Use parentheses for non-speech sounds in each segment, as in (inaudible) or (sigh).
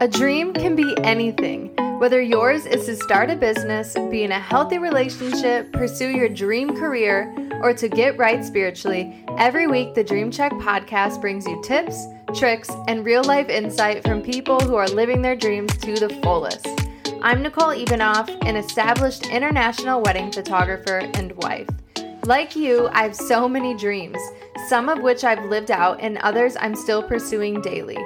A dream can be anything. Whether yours is to start a business, be in a healthy relationship, pursue your dream career, or to get right spiritually, every week the Dream Check podcast brings you tips, tricks, and real life insight from people who are living their dreams to the fullest. I'm Nicole Evanoff, an established international wedding photographer and wife. Like you, I have so many dreams, some of which I've lived out, and others I'm still pursuing daily.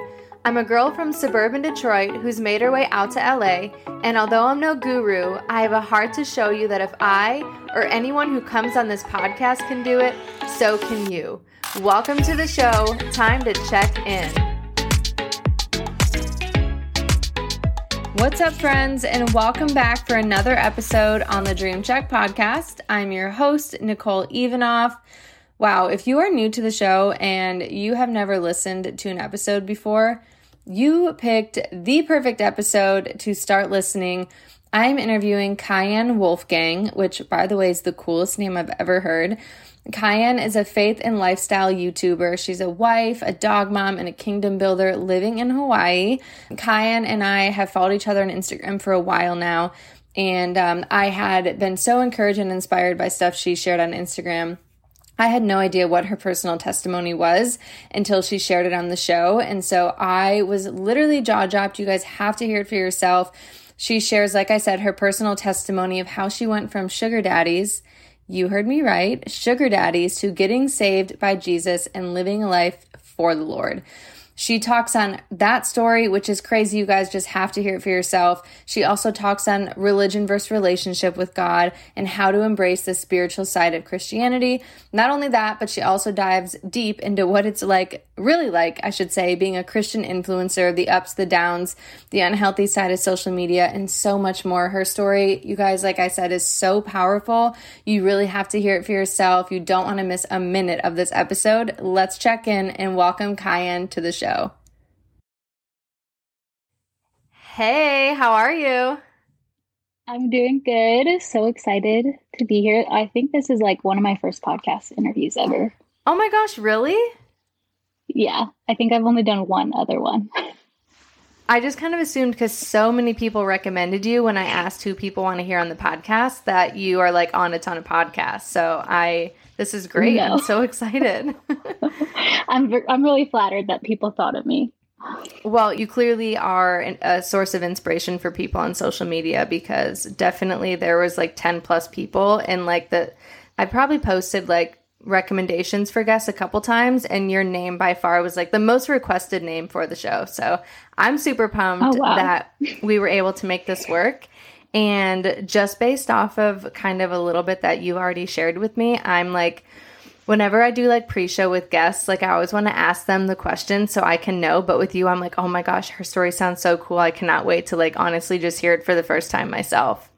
I'm a girl from suburban Detroit who's made her way out to LA, and although I'm no guru, I have a heart to show you that if I or anyone who comes on this podcast can do it, so can you. Welcome to the show. Time to check in. What's up, friends, and welcome back for another episode on the Dream Check podcast. I'm your host, Nicole Evanoff. Wow, if you are new to the show and you have never listened to an episode before, you picked the perfect episode to start listening. I'm interviewing Kyan Wolfgang, which, by the way, is the coolest name I've ever heard. Kyan is a faith and lifestyle YouTuber. She's a wife, a dog mom, and a kingdom builder living in Hawaii. Kyan and I have followed each other on Instagram for a while now, and um, I had been so encouraged and inspired by stuff she shared on Instagram I had no idea what her personal testimony was until she shared it on the show. And so I was literally jaw dropped. You guys have to hear it for yourself. She shares, like I said, her personal testimony of how she went from sugar daddies, you heard me right, sugar daddies, to getting saved by Jesus and living a life for the Lord. She talks on that story, which is crazy. You guys just have to hear it for yourself. She also talks on religion versus relationship with God and how to embrace the spiritual side of Christianity. Not only that, but she also dives deep into what it's like, really like, I should say, being a Christian influencer, the ups, the downs, the unhealthy side of social media, and so much more. Her story, you guys, like I said, is so powerful. You really have to hear it for yourself. You don't want to miss a minute of this episode. Let's check in and welcome Kyan to the show show. Hey, how are you? I'm doing good. So excited to be here. I think this is like one of my first podcast interviews ever. Oh my gosh, really? Yeah, I think I've only done one other one. (laughs) I just kind of assumed because so many people recommended you when I asked who people want to hear on the podcast that you are like on a ton of podcasts. So I this is great. No. I'm so excited. (laughs) (laughs) I'm I'm really flattered that people thought of me. Well, you clearly are a source of inspiration for people on social media because definitely there was like 10 plus people and like the I probably posted like recommendations for guests a couple times and your name by far was like the most requested name for the show. So, I'm super pumped oh, wow. that we were able to make this work. And just based off of kind of a little bit that you already shared with me, I'm like, whenever I do like pre show with guests, like I always want to ask them the question so I can know. But with you, I'm like, oh my gosh, her story sounds so cool. I cannot wait to like honestly just hear it for the first time myself.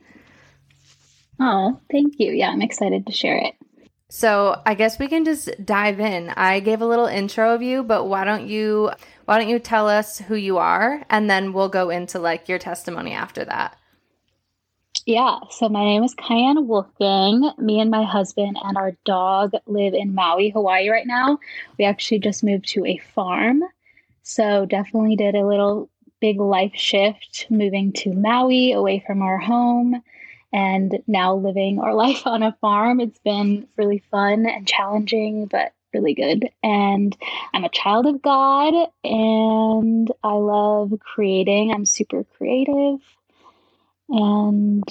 Oh, thank you. Yeah, I'm excited to share it. So I guess we can just dive in. I gave a little intro of you, but why don't you why don't you tell us who you are and then we'll go into like your testimony after that. Yeah, so my name is Kyan Wolfgang. Me and my husband and our dog live in Maui, Hawaii right now. We actually just moved to a farm. So definitely did a little big life shift moving to Maui away from our home and now living our (laughs) life on a farm. It's been really fun and challenging, but really good. And I'm a child of God and I love creating. I'm super creative and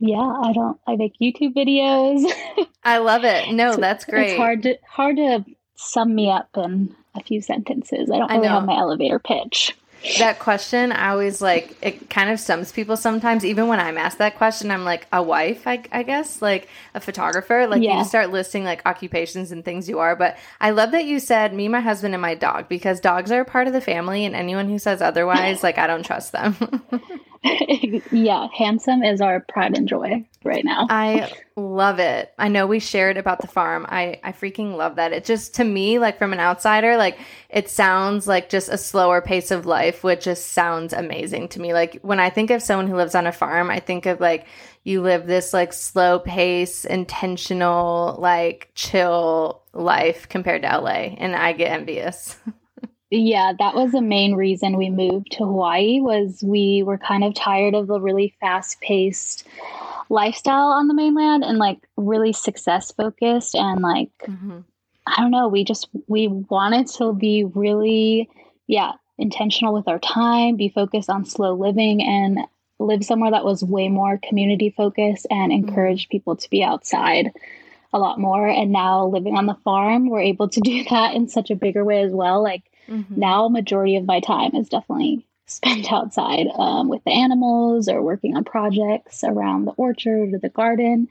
yeah, I don't. I make YouTube videos. (laughs) I love it. No, so that's great. It's hard to hard to sum me up in a few sentences. I don't really I have my elevator pitch. That question, I always like it. Kind of stumps people sometimes. Even when I'm asked that question, I'm like a wife, I, I guess, like a photographer. Like yeah. you start listing like occupations and things you are. But I love that you said me, my husband, and my dog because dogs are a part of the family, and anyone who says otherwise, like I don't trust them. (laughs) (laughs) yeah, handsome is our pride and joy right now. I love it. I know we shared about the farm. I I freaking love that. It just to me like from an outsider like it sounds like just a slower pace of life, which just sounds amazing to me. Like when I think of someone who lives on a farm, I think of like you live this like slow pace, intentional, like chill life compared to LA and I get envious. (laughs) Yeah, that was the main reason we moved to Hawaii was we were kind of tired of the really fast-paced lifestyle on the mainland and like really success focused and like mm-hmm. I don't know, we just we wanted to be really yeah, intentional with our time, be focused on slow living and live somewhere that was way more community focused and mm-hmm. encourage mm-hmm. people to be outside a lot more and now living on the farm we're able to (laughs) do that in such a bigger way as well like mm-hmm. now majority of my time is definitely spent (laughs) outside um, with the animals or working on projects around the orchard or the garden.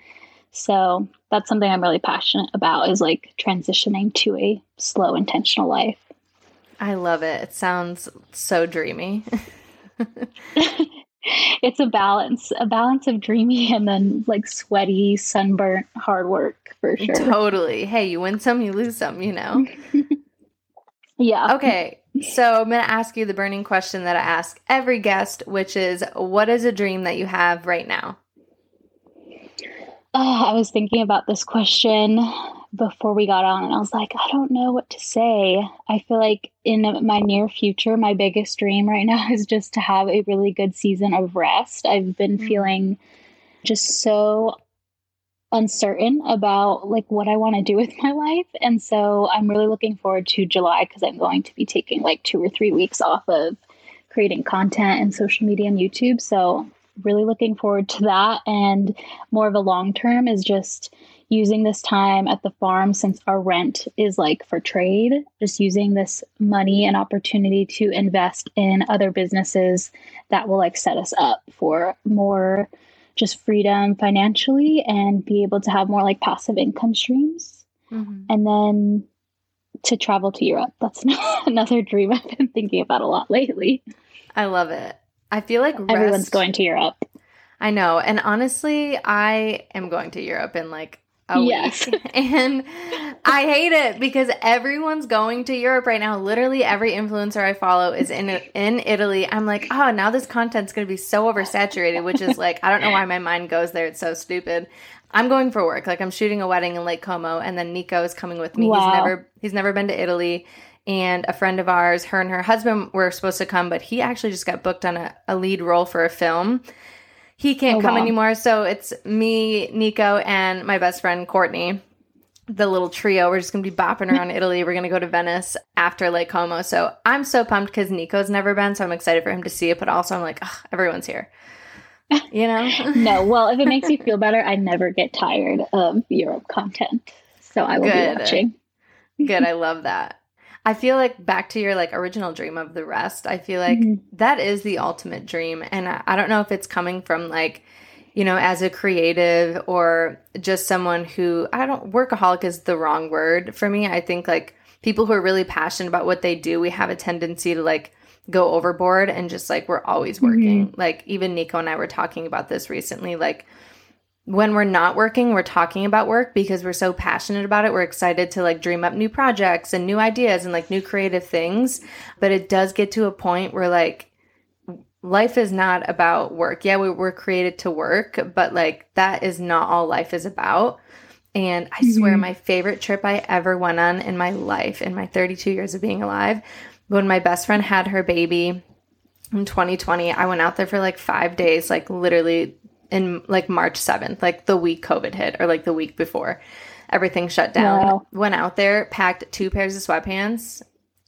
So that's something i'm really passionate about is like transitioning to a slow intentional life. I love it. It sounds so dreamy. (laughs) It's a balance a balance of dreamy and then like sweaty sunburnt hard work for (laughs) sure. Totally. Hey you win some you lose some you know yeah okay so I'm going to ask you the burning question that I ask every guest, which is what is a dream that you have right now? Oh, I was thinking about this question before we got on, and I was like, I don't know what to say. I feel like in my near future, my biggest dream right now (laughs) is just to have a really good season of rest. I've been mm-hmm. feeling just so uncertain about like what I want to do with my life. And so I'm really looking forward to July because I'm going to be taking like two or three weeks off of creating content and social media and YouTube. So really looking forward to that. And more of a long term is just using this time at the farm since our rent is like for trade, just using this money and opportunity to invest in other businesses that will like set us up for more just freedom financially and be able to have more like passive income streams. Mm-hmm. And then to travel to Europe. That's (laughs) another dream I've been thinking about a lot lately. I love it. I feel like rest, everyone's going to Europe. I know. And honestly, I am going to Europe in like a yes. week. (laughs) And I hate it because everyone's going to Europe right now. Literally every influencer I follow is in in Italy. I'm like, "Oh, now this content's going to be so oversaturated," which is like, I don't know why my mind goes there. It's so stupid. I'm going for work. Like I'm shooting a wedding in Lake Como and then Nico is coming with me. Wow. He's never he's never been to Italy and a friend of ours, her and her husband were supposed to come, but he actually just got booked on a, a lead role for a film he can't oh, come wow. anymore. So it's me, Nico, and my best friend Courtney. The little trio. We're just gonna be bopping around (laughs) Italy. We're gonna go to Venice after Lake Como. So I'm so pumped because Nico's never been, so I'm excited for him to see it. But also, I'm like, everyone's here. You know? (laughs) no. Well, if it makes you feel (laughs) better, I never get tired of Europe content, so I will Good. be watching. Good. I love that. I feel like back to your like original dream of the rest. I feel like mm-hmm. that is the ultimate dream. And I, I don't know if it's coming from like, you know, as a creative or just someone who I don't workaholic is the wrong word for me. I think like people who are really passionate about what they do, we have a tendency to like go overboard and just like we're always working. Mm-hmm. Like even Nico and I were talking about this recently. Like when we're not working, we're talking about work because we're so passionate about it. We're excited to like dream up new projects and new ideas and like new creative things. But it does get to a point where like life is not about work. Yeah, we were created to work, but like that is not all life is about. And I mm-hmm. swear, my favorite trip I ever went on in my life, in my 32 years of being alive, when my best friend had her baby in 2020, I went out there for like five days, like literally in like March 7th, like the week COVID hit or like the week before everything shut down. Wow. Went out there, packed two pairs of sweatpants,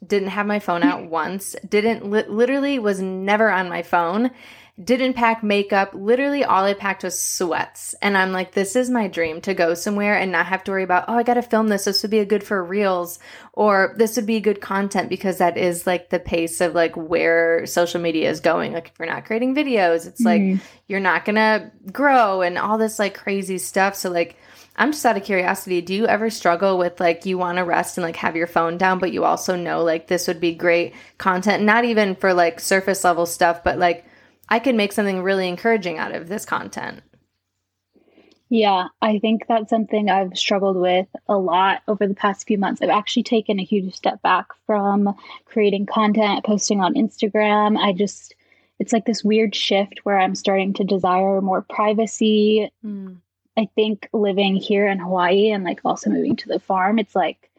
didn't have my phone out mm. once, didn't li- literally was never on my phone didn't pack makeup. Literally, all I packed was sweats. And I'm like, this is my dream to go somewhere and not have to worry about, oh, I got to film this. This would be a good for reels, or this would be good content because that is like the pace of like where social media is going. Like, if you're not creating videos, it's mm-hmm. like you're not going to grow and all this like crazy stuff. So, like, I'm just out of curiosity. Do you ever struggle with like you want to rest and like have your phone down, but you also know like this would be great content, not even for like surface level stuff, but like I could make something really encouraging out of this content. Yeah, I think that's something I've struggled with a lot over the past few months. I've actually taken a huge step back from creating content, posting on Instagram. I just, it's like this weird shift where I'm starting to desire more privacy. Mm. I think living here in Hawaii and like also moving to the farm, it's like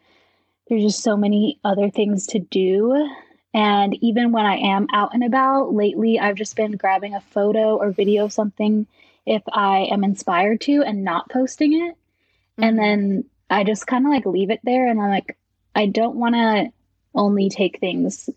there's just so many other things to do. And even when I am out and about lately, I've just been grabbing a photo or video of something if I am inspired to and not posting it. Mm-hmm. And then I just kind of like leave it there. And I'm like, I don't want to only take things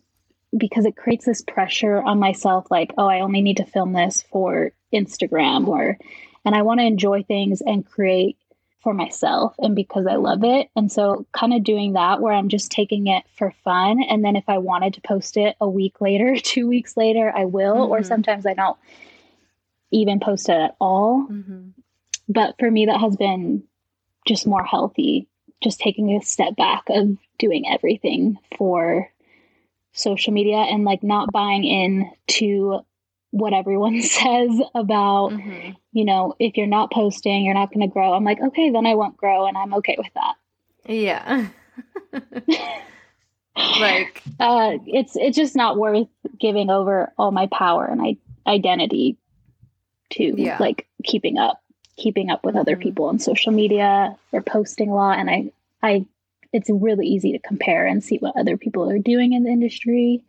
because it creates this pressure on myself like, oh, I only need to film this for Instagram or, and I want to enjoy things and create for myself and because I love it. And so, kind of doing that where I'm just taking it for fun. And then, if I wanted to post it a week later, (laughs) two weeks later, I will. Mm-hmm. Or sometimes I don't even post it at all. Mm-hmm. But for me, that has been just more healthy, just taking a step back of doing everything for social media and like not buying in to what everyone (laughs) says about mm-hmm. you know if you're not posting you're not going to grow i'm like okay then i won't grow and i'm okay with that yeah (laughs) like uh it's it's just not worth giving over all my power and I, identity to yeah. like keeping up keeping up with mm-hmm. other people on social media or posting a lot and i i it's really easy to compare and see what other people are doing in the industry.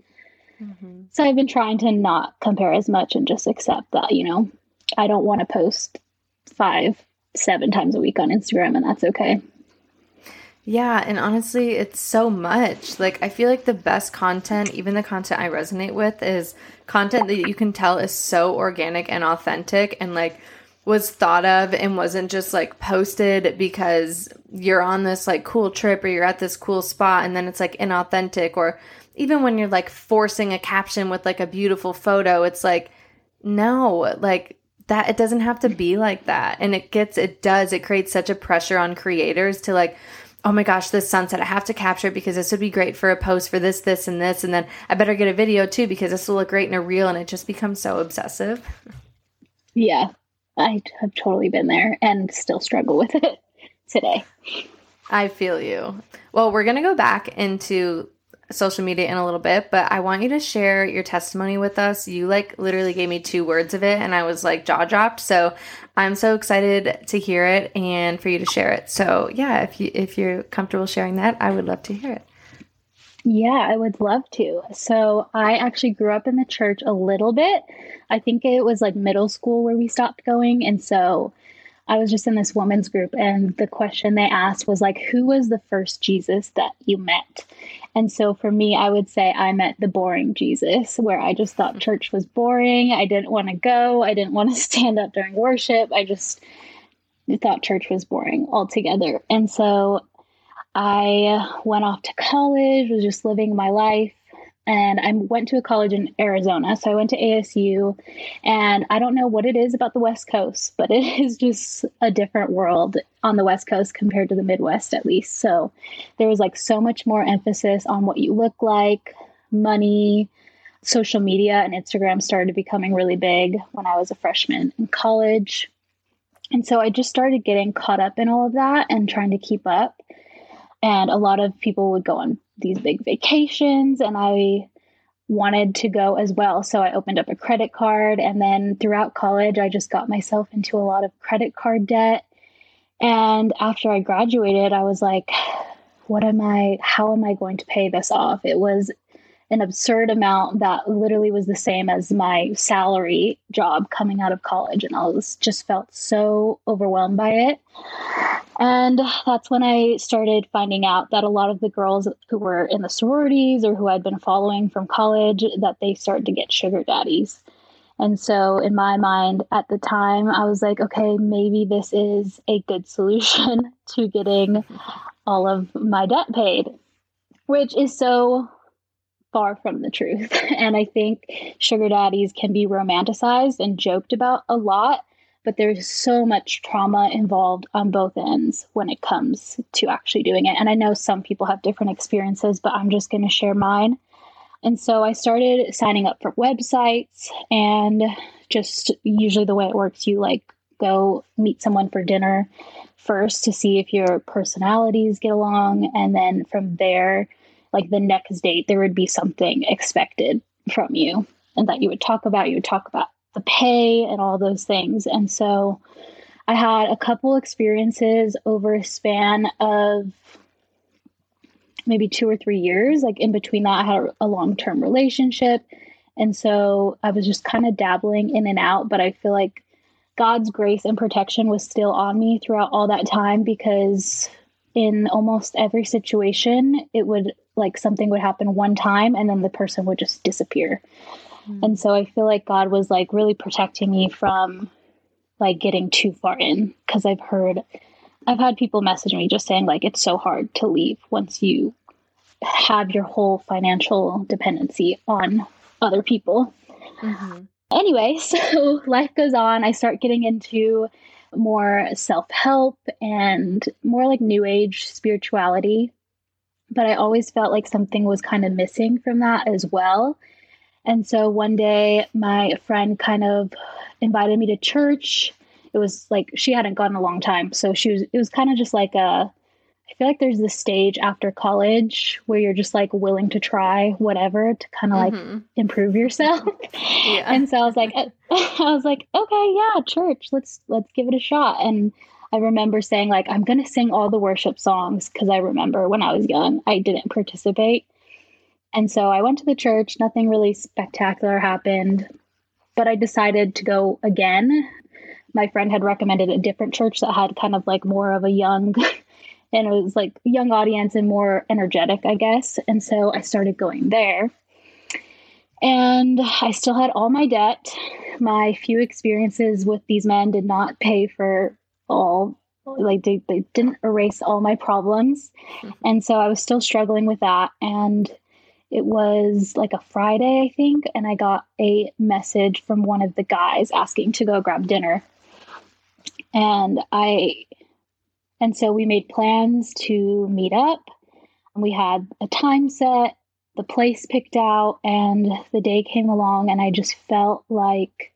Mm-hmm. So I've been trying to not compare as much and just accept that, you know, I don't want to post five, seven times a week on Instagram, and that's okay. Yeah, and honestly, it's so much. Like, I feel like the best content, even the content I resonate with, is content that you can tell is so organic and authentic and like was thought of and wasn't just like posted because you're on this like cool trip or you're at this cool spot and then it's like inauthentic or even when you're like forcing a caption with like a beautiful photo it's like no like that it doesn't have to be like that. And it gets it does it creates such a pressure on creators to like oh my gosh this sunset i have to capture it because this would be great for a post for this this and this and then i better get a video too because this will look great in a reel and it just becomes so obsessive. Yeah I have totally been there and still struggle with it today. I feel you. Well, we're going to go back into social media in a little bit, but I want you to share your testimony with us. You like literally gave me two words of it and I was like jaw dropped. So I'm so excited to hear it and for you to share it. So yeah, if you if you're comfortable sharing that, I would love to hear it. Yeah, I would love to. So, I actually grew up in the church a little bit. I think it was like middle school where we stopped going. And so I was just in this women's group, and the question they asked was like, Who was the first Jesus that you met? And so for me, I would say I met the boring Jesus, where I just thought church was boring. I didn't want to go. I didn't want to (laughs) stand up during worship. I just thought church was boring altogether. And so I went off to college, was just living my life. And I went to a college in Arizona. So I went to ASU. And I don't know what it is about the West Coast, but (laughs) it is just a different world on the West Coast compared to the Midwest, at least. So there was like so much more emphasis on what you look like, money, social media, and Instagram started becoming really big when I was a freshman in college. And so I just started getting caught up in all of that and trying to keep up. And a lot of people would go on these big vacations, and I wanted to go as well. So I opened up a credit card. And then throughout college, I just got myself into a lot of credit card debt. And after I graduated, I was like, (sighs) what am I, how am I going to pay this off? It was an absurd amount that literally was the same as my salary job coming out of college. And I was just felt so overwhelmed by it. And that's when I started finding out that a lot of the girls who were in the sororities or who I'd been following from college that they started to get sugar daddies. And so in my mind at the time I was like, okay, maybe this is a good solution (laughs) to getting all of my debt paid, which is so far from the truth. (laughs) And I think sugar daddies can be romanticized and joked about a lot, but there's so much trauma involved on both ends when it comes to actually doing it. And I know some people have different experiences, but I'm just going to share mine. And so I started signing up for websites and just usually the way it works, you like go meet someone for dinner first to see if your personalities get along. And then from there, like the next date there would be something expected from you and that you would talk about you would talk about the pay and all those things and so i had a couple experiences over a span of maybe two or three years. Like in between that, I had a long term relationship. And so I was just kind of dabbling in and out. But I feel like God's grace and protection was still on me throughout all that time because in almost every situation, it would like something would happen one time and then the person would just disappear. Mm. And so I feel like God was like really protecting me from like getting too far in because I've heard I've had people message me just saying like it's so hard to leave once you have your whole financial dependency on other people. Mm-hmm. Anyway, (laughs) so life goes on. I start getting into more self help and more like new age spirituality. But I always felt like something was kind of missing from that as well. And so one day, my friend kind of invited me to church. It was like she hadn't gone a long time, so she was. It was kind of just like a. I feel like there's this stage after college where you're just like willing to try whatever to kind of mm-hmm. like improve yourself. (laughs) Yeah. and so I was like, (laughs) I was like, okay, yeah, church, let's let's give it a shot. And I remember saying like, I'm gonna sing all the worship songs because I remember when I was young, I didn't participate. And so I went to the church. Nothing really spectacular happened but I decided to go again. My friend had recommended a different church that had kind of like more of a young (laughs) and it was like young audience and more energetic, I guess. And so I started going there. And I still had all my debt. My few experiences with these men did not pay for all like they, they didn't erase all my problems. Mm-hmm. (laughs) And so I was still struggling with that and it was like a Friday, I think, and I got a message from one of the guys asking to go grab dinner. And I and so we made plans to meet up. We had a time set, the place picked out, and the day came along and I just felt like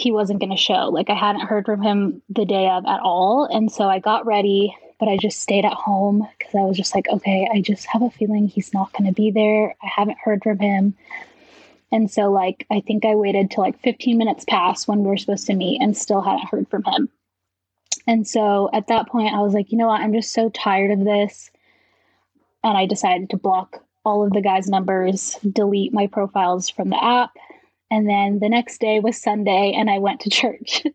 he wasn't going to show. Like I hadn't heard from him the day of at all. And so I got ready but I just stayed at home because I was just like, okay, I just have a feeling he's not going to be there. I haven't heard from him. And so, like, I think I waited till like 15 minutes past when we were supposed to meet and still hadn't heard from him. And so at that point, I was like, you know what? I'm just so tired of this. And I decided to block all of the guys' numbers, delete my profiles from the app. And then the next day was Sunday, and I went to church. (laughs)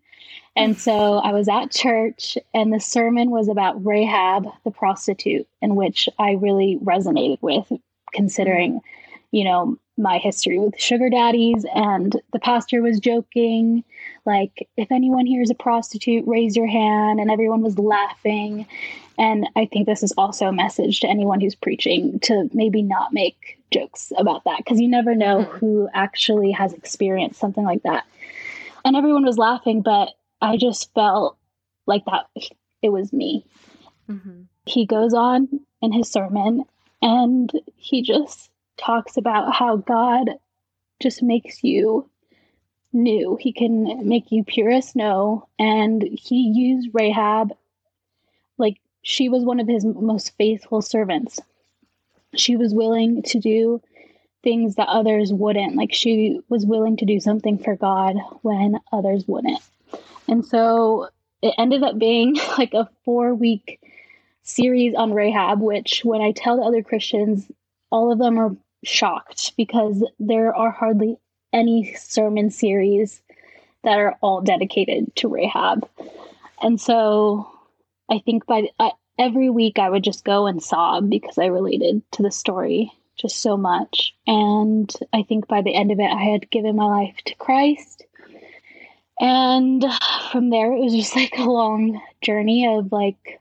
And so I was at church, and the sermon was about Rahab, the prostitute, in which I really resonated with, considering, you know, my history with sugar daddies. And the pastor was joking, like, if anyone here is a prostitute, raise your hand. And everyone was laughing. And I think this is also a message to anyone who's preaching to maybe not make jokes about that, because you never know mm-hmm. who actually has experienced something like that. And everyone was laughing, but I just felt like that it was me. Mm-hmm. He goes on in his sermon and he just talks about how God just makes you new. He can make you pure as snow. And he used Rahab like she was one of his most faithful servants. She was willing to do things that others wouldn't. Like she was willing to do something for God when others wouldn't. And so it ended up being (laughs) like a four week series on Rahab, which when I tell the other Christians, all of them are shocked because there are hardly any sermon series that are all dedicated to Rahab. And so I think by uh, every week I would just go and sob because I related to the story just so much. And I think by the end of it, I had given my life to Christ. And from there, it was just like a long journey of like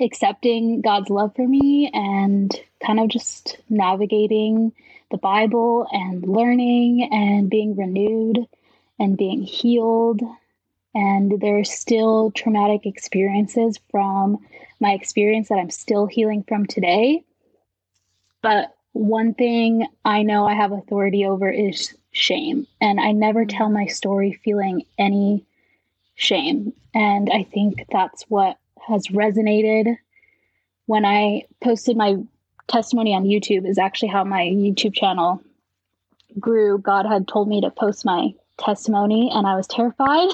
accepting God's love for me and kind of just navigating the Bible and learning and being renewed and being healed. And there's still traumatic experiences from my experience that I'm still healing from today. But one thing I know I have authority over is shame. And I never mm-hmm. tell my story feeling any shame. And I think that's what has resonated when I posted my testimony on YouTube, is actually how my YouTube channel grew. God had told me to post my testimony, and I was terrified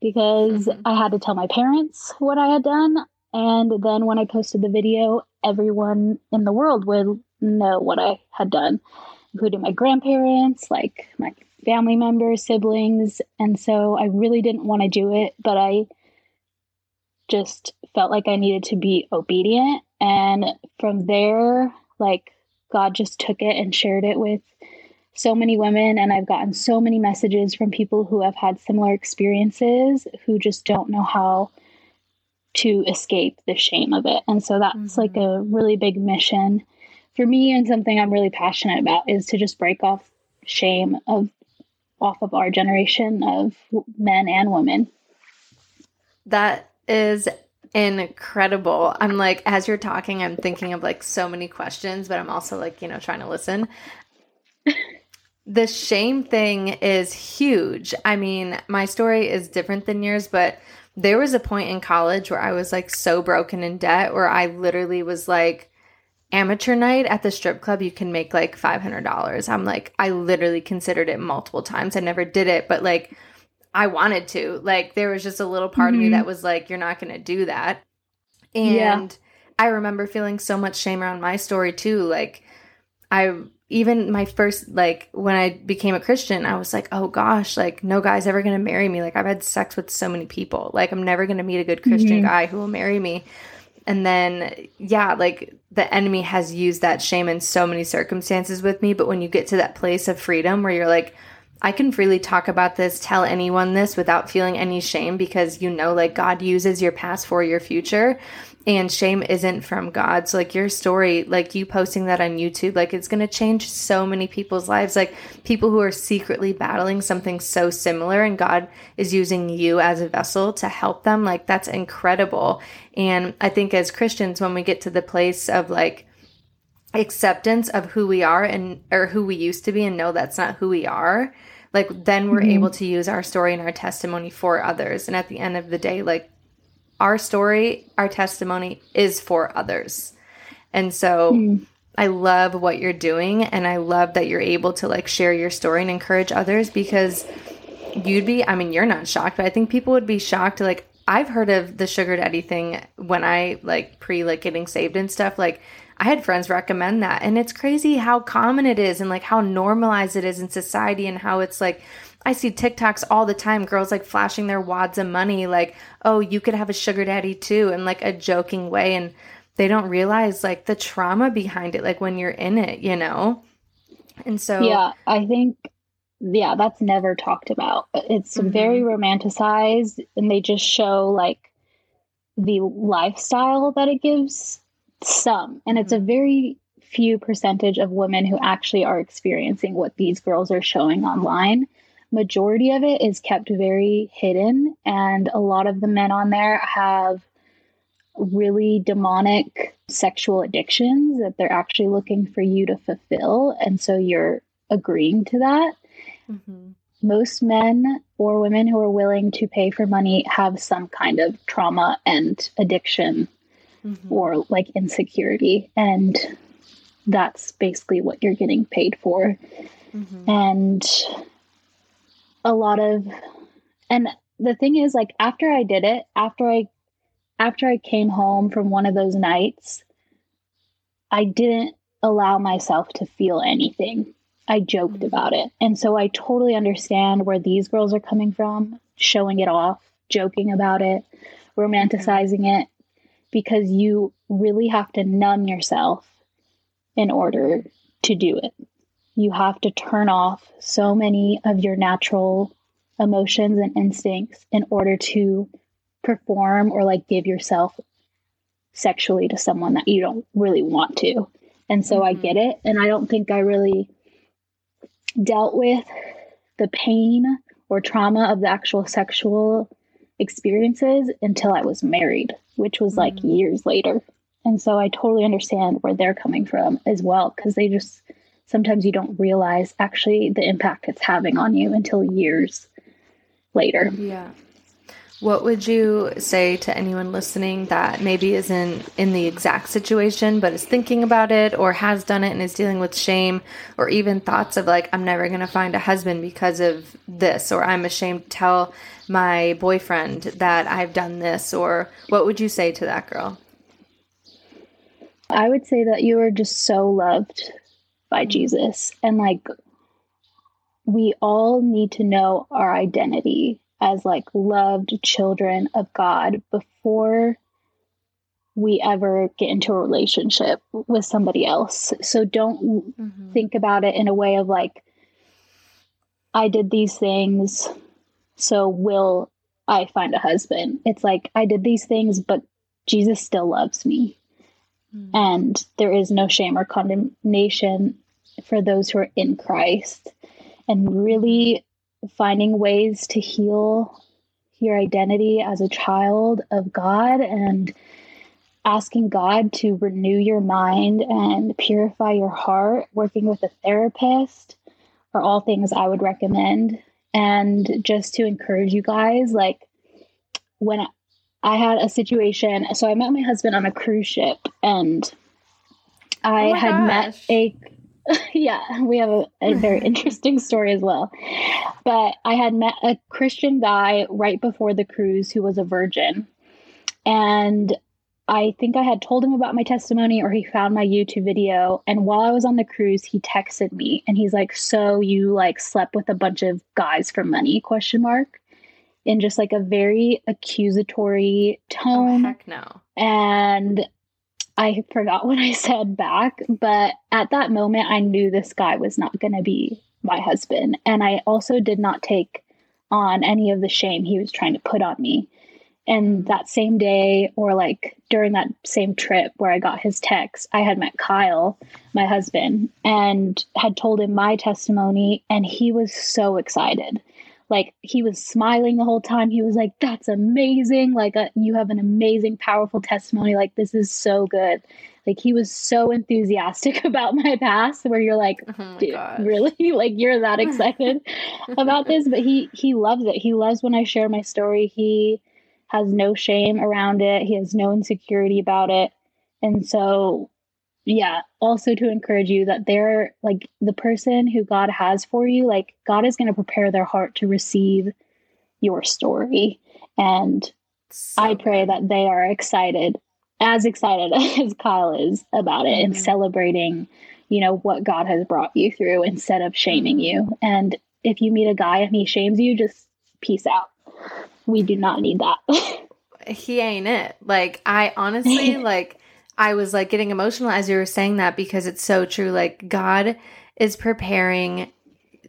because mm-hmm. I had to tell my parents what I had done. And then when I posted the video, everyone in the world would know what I had done, including my grandparents, like my family members, siblings. And so I really didn't want to do it, but I just felt like I needed to be obedient. And from there, like God just took it and shared it with so many women. And I've gotten so many messages from people who have had similar experiences who just don't know how to escape the shame of it. And so that's mm-hmm. like a really big mission for me and something I'm really passionate about is to just break off shame of off of our generation of men and women. That is incredible. I'm like, as you're talking, I'm thinking of like so many questions, but I'm also like, you know, trying to listen. (laughs) the shame thing is huge. I mean, my story is different than yours, but there was a point in college where I was like so broken in debt where I literally was like, amateur night at the strip club, you can make like $500. I'm like, I literally considered it multiple times. I never did it, but like, I wanted to. Like, there was just a little part mm-hmm. of me mm-hmm. that was like, you're not going to do that. And yeah. I remember feeling so much shame around my story too. Like, I even my first like when I became a Christian, I was like, oh gosh, like no guy's ever gonna marry me. Like I've had sex with so many people. Like I'm never gonna meet a good Christian mm-hmm. guy who will marry me. And then yeah, like the enemy has used that shame in so many circumstances with me. But when you get to that place of freedom where you're like, I can freely talk about this, tell anyone this without feeling any shame because you know, like God uses your past for your future and shame isn't from God. So, like, your story, like you posting that on YouTube, like, it's going to change so many people's lives. Like, people who are secretly battling something so similar, and God is using you as a vessel to help them. Like, that's incredible. And I think as Christians, when we get to the place of like, acceptance of who we are and or who we used to be and know that's not who we are like then we're mm-hmm. able to use our story and our testimony for others and at the end of the day like our story, our testimony is for others. And so mm. I love what you're doing and I love that you're able to like share your story and encourage others because you'd be I mean you're not shocked, but I think people would be shocked like I've heard of the sugar daddy thing when I like pre like getting saved and stuff like I had friends recommend that and it's crazy how common it is and like how normalized it is in society and how it's like I see TikToks all the time, girls like flashing their wads of money, like, oh, you could have a sugar daddy too, in like a joking way. And they don't realize like the trauma behind it, like when you're in it, you know? And so, yeah, I think, yeah, that's never talked about. It's mm-hmm. very romanticized, and they just show like the lifestyle that it gives some. And it's a mm-hmm. very few percentage of women who actually are experiencing what these girls are showing online majority of it is kept very hidden and a lot of the men on there have really demonic sexual addictions that they're actually looking for you to fulfill and so you're agreeing to that mm-hmm. most men or women who are willing to pay for money have some kind of trauma and addiction mm-hmm. or like insecurity and that's basically what you're getting paid for mm-hmm. and a lot of and the thing is like after I did it, after I after I came home from one of those nights, I didn't allow myself to feel anything. I joked mm-hmm. about it. And so I totally understand where these girls are coming from, showing it off, joking about it, romanticizing it, because you really have to numb yourself in order to do it you have to turn off so many of your natural emotions and instincts in order to perform or like give yourself sexually to someone that you don't really want to. And so mm-hmm. I get it. And I don't think I really dealt with the pain or trauma of the actual sexual experiences until I was married, which was like mm. years later. And so I totally understand where they're coming from as well because they just sometimes you don't realize actually the impact it's having on you until years later. Yeah. What would you say to anyone listening that maybe isn't in the exact situation, but is thinking about it or has done it and is dealing with shame or even thoughts of like, I'm never going to find a husband because of this, or I'm ashamed to tell my boyfriend that I've done this, or what would you say to that girl? I would say that you are just so loved by mm-hmm. Jesus. And like, we all need to know our identity as like loved children of God before we ever get into a relationship with somebody else. So don't mm-hmm. think about it in a way of like, I did these things, so will I find a husband? It's like, I did these things, but Jesus still loves me. Mm-hmm. And there is no shame or condemnation for those who are in Christ. And really finding ways to heal your identity as a child of God and asking God to renew your mind and purify your heart, working with a therapist are all things I would recommend. And just to encourage you guys, like when I had a situation, so I met my husband on a cruise ship and oh I oh had gosh. met a (laughs) yeah, we have a, a very (laughs) interesting story as well. But I had met a Christian guy right before the cruise who was a virgin. And I think I had told him about my testimony or he found my YouTube video. And while I was on the cruise, he texted me and he's like, So you like slept with a bunch of guys for money? Question mark. In just like a very accusatory oh, tone. Oh, heck no. And I forgot what I said back, but at that moment, I knew this guy was not going to be my husband. And I also did not take on any of the shame he was trying to put on me. And that same day, or like during that same trip where I got his text, I had met Kyle, my husband, and had told him my testimony. And he was so excited like he was smiling the whole time. He was like that's amazing. Like uh, you have an amazing powerful testimony. Like this is so good. Like he was so enthusiastic (laughs) about my past where you're like oh dude really? (laughs) Like you're that (laughs) excited about this? But he he loves it. He loves when i share my story. He has no shame around it. He has no insecurity about it. And so yeah also to encourage you that they're like the person who god has for you like god is going to prepare their heart to receive your story. And so i pray that they are excited as excited (laughs) as kyle is about it mm-hmm. and celebrating you know what god has brought you through instead of shaming mm-hmm. you. And if you meet a guy and he shames you just peace out. We do not need that. (laughs) He ain't it. Like i honestly (laughs) like I was like getting emotional as you were saying that because it's so true. Like God is preparing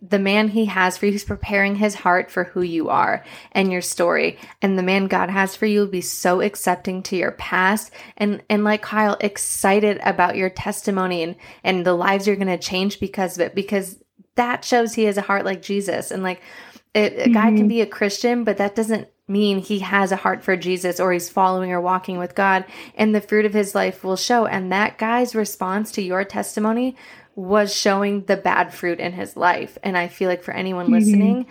the man he has for you, he's preparing his heart for who you are and your story. And the man God has for you will be so accepting to your past and and like Kyle, excited about your testimony and and the lives you're gonna change because of it, because that shows he has a heart like Jesus. And like it, a mm-hmm. guy can mm-hmm. be a Christian, but that doesn't mean he has a heart for Jesus or he's following or walking with God, and the fruit of his life will show. And that guy's response to your testimony was showing the bad fruit in his life. And I feel like for anyone mm-hmm. listening,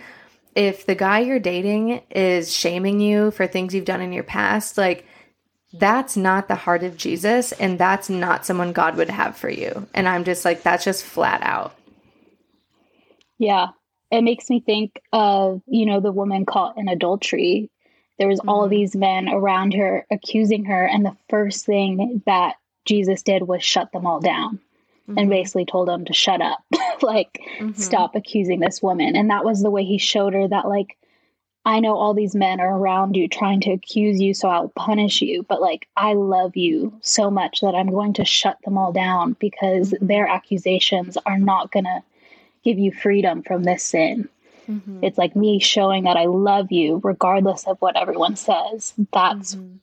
if the guy you're dating is shaming you for things you've done in your past, like that's not the heart of Jesus and that's not someone God would have for you. And I'm just like, that's just flat out. Yeah it makes me think of you know the woman caught in adultery there was mm-hmm. all these men around her accusing her and the first thing that jesus did was shut them all down mm-hmm. and basically told them to shut up (laughs) like mm-hmm. stop accusing this woman and that was the way he showed her that like i know all these men are around you trying to accuse you so i'll punish you but like i love you so much that i'm going to shut them all down because mm-hmm. their accusations are not going to give you freedom from this sin. Mm-hmm. It's like me showing that I love you regardless of what everyone says. That's mm-hmm.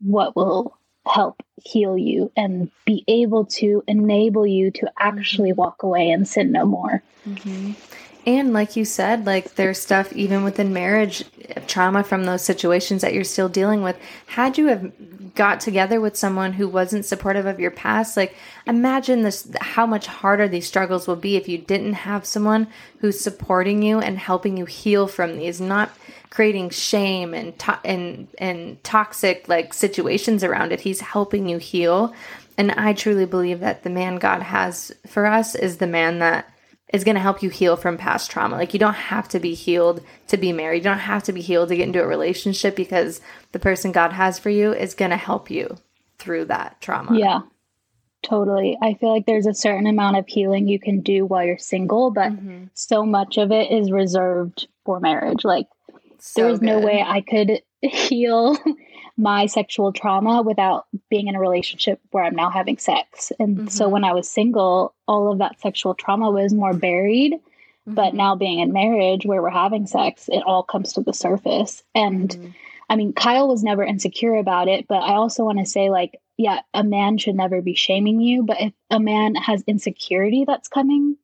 what will help heal you and be able to enable you to actually mm-hmm. walk away and sin no more. Mm-hmm. And like you said, like there's stuff even within marriage, trauma from those situations that you're still dealing with. Had you have got together with someone who wasn't supportive of your past, like imagine this how much harder these struggles will be if you didn't have someone who's supporting you and helping you heal from these, not creating shame and to- and and toxic like situations around it. He's helping you heal. And I truly believe that the man God has for us is the man that is going to help you heal from past trauma. Like you don't have to be healed to be married. You don't have to be healed to get into a relationship because the person God has for you is going to help you through that trauma. Yeah. Totally. I feel like there's a certain amount of healing you can do while you're single, but mm-hmm. so much of it is reserved for marriage. Like so there's no way I could (laughs) heal my sexual trauma without being in a relationship where I'm now having sex. And mm-hmm. so when I was single, all of that sexual trauma was more buried. Mm-hmm. But now being in marriage where we're having sex, it all comes to the surface. And mm-hmm. I mean, Kyle was never insecure about it, but I also want to say, like, yeah, a man should never be shaming you. But if a man has insecurity that's coming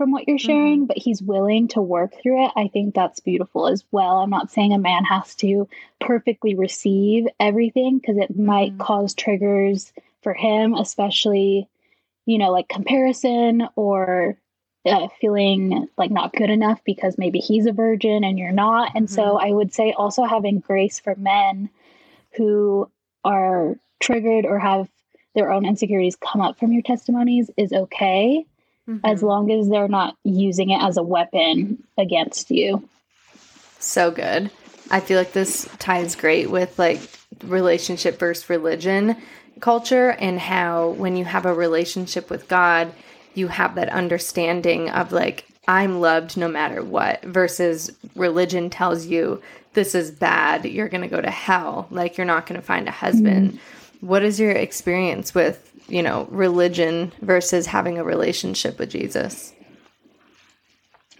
from what you're sharing, mm-hmm. but he's willing to work through it. I think that's beautiful as well. I'm not saying a man has to perfectly receive everything because it mm-hmm. might cause triggers for him, especially, you know, like comparison or uh, feeling like not good enough because maybe he's a virgin and you're not. And mm-hmm. so I would say also having grace for men who are triggered or have their own insecurities come up from your testimonies is okay mm-hmm. as long as they're not using it as a weapon against you. So good. I feel like this ties great with like relationship versus religion culture and how when you have a relationship with God, you have that understanding of like, I'm loved no matter what, versus religion tells you this is bad, you're going to go to hell, like you're not going to find a husband. Mm-hmm. What is your experience with you know, religion versus having a relationship with Jesus?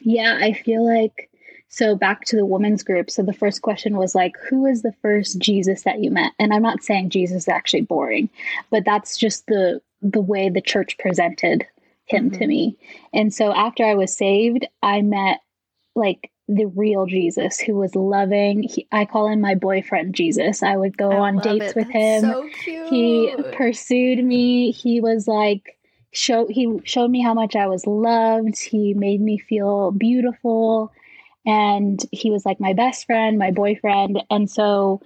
Yeah, I feel like so back to the women's group. So the first question was like, who is the first Jesus that you met? And I'm not saying Jesus is actually boring, but that's just the the way the church presented him mm-hmm. to me. And so after I was saved, I met like the real Jesus who was loving. He, I call him my boyfriend Jesus. I would go I on dates it. with That's him. So he pursued me. He was like show he showed me how much I was loved. He made me feel beautiful and he was like my best friend, my boyfriend. And so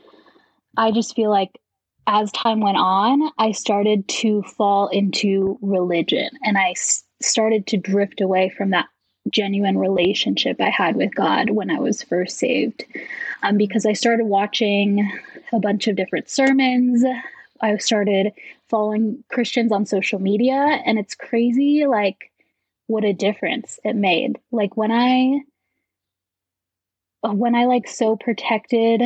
I just feel like as time went on, I started to fall into religion and I started to drift away from that genuine relationship I had with God when I was first saved. Um, because I started watching a bunch of different sermons. I started following Christians on social media, and it's crazy like what a difference it made. Like when I when I like so protected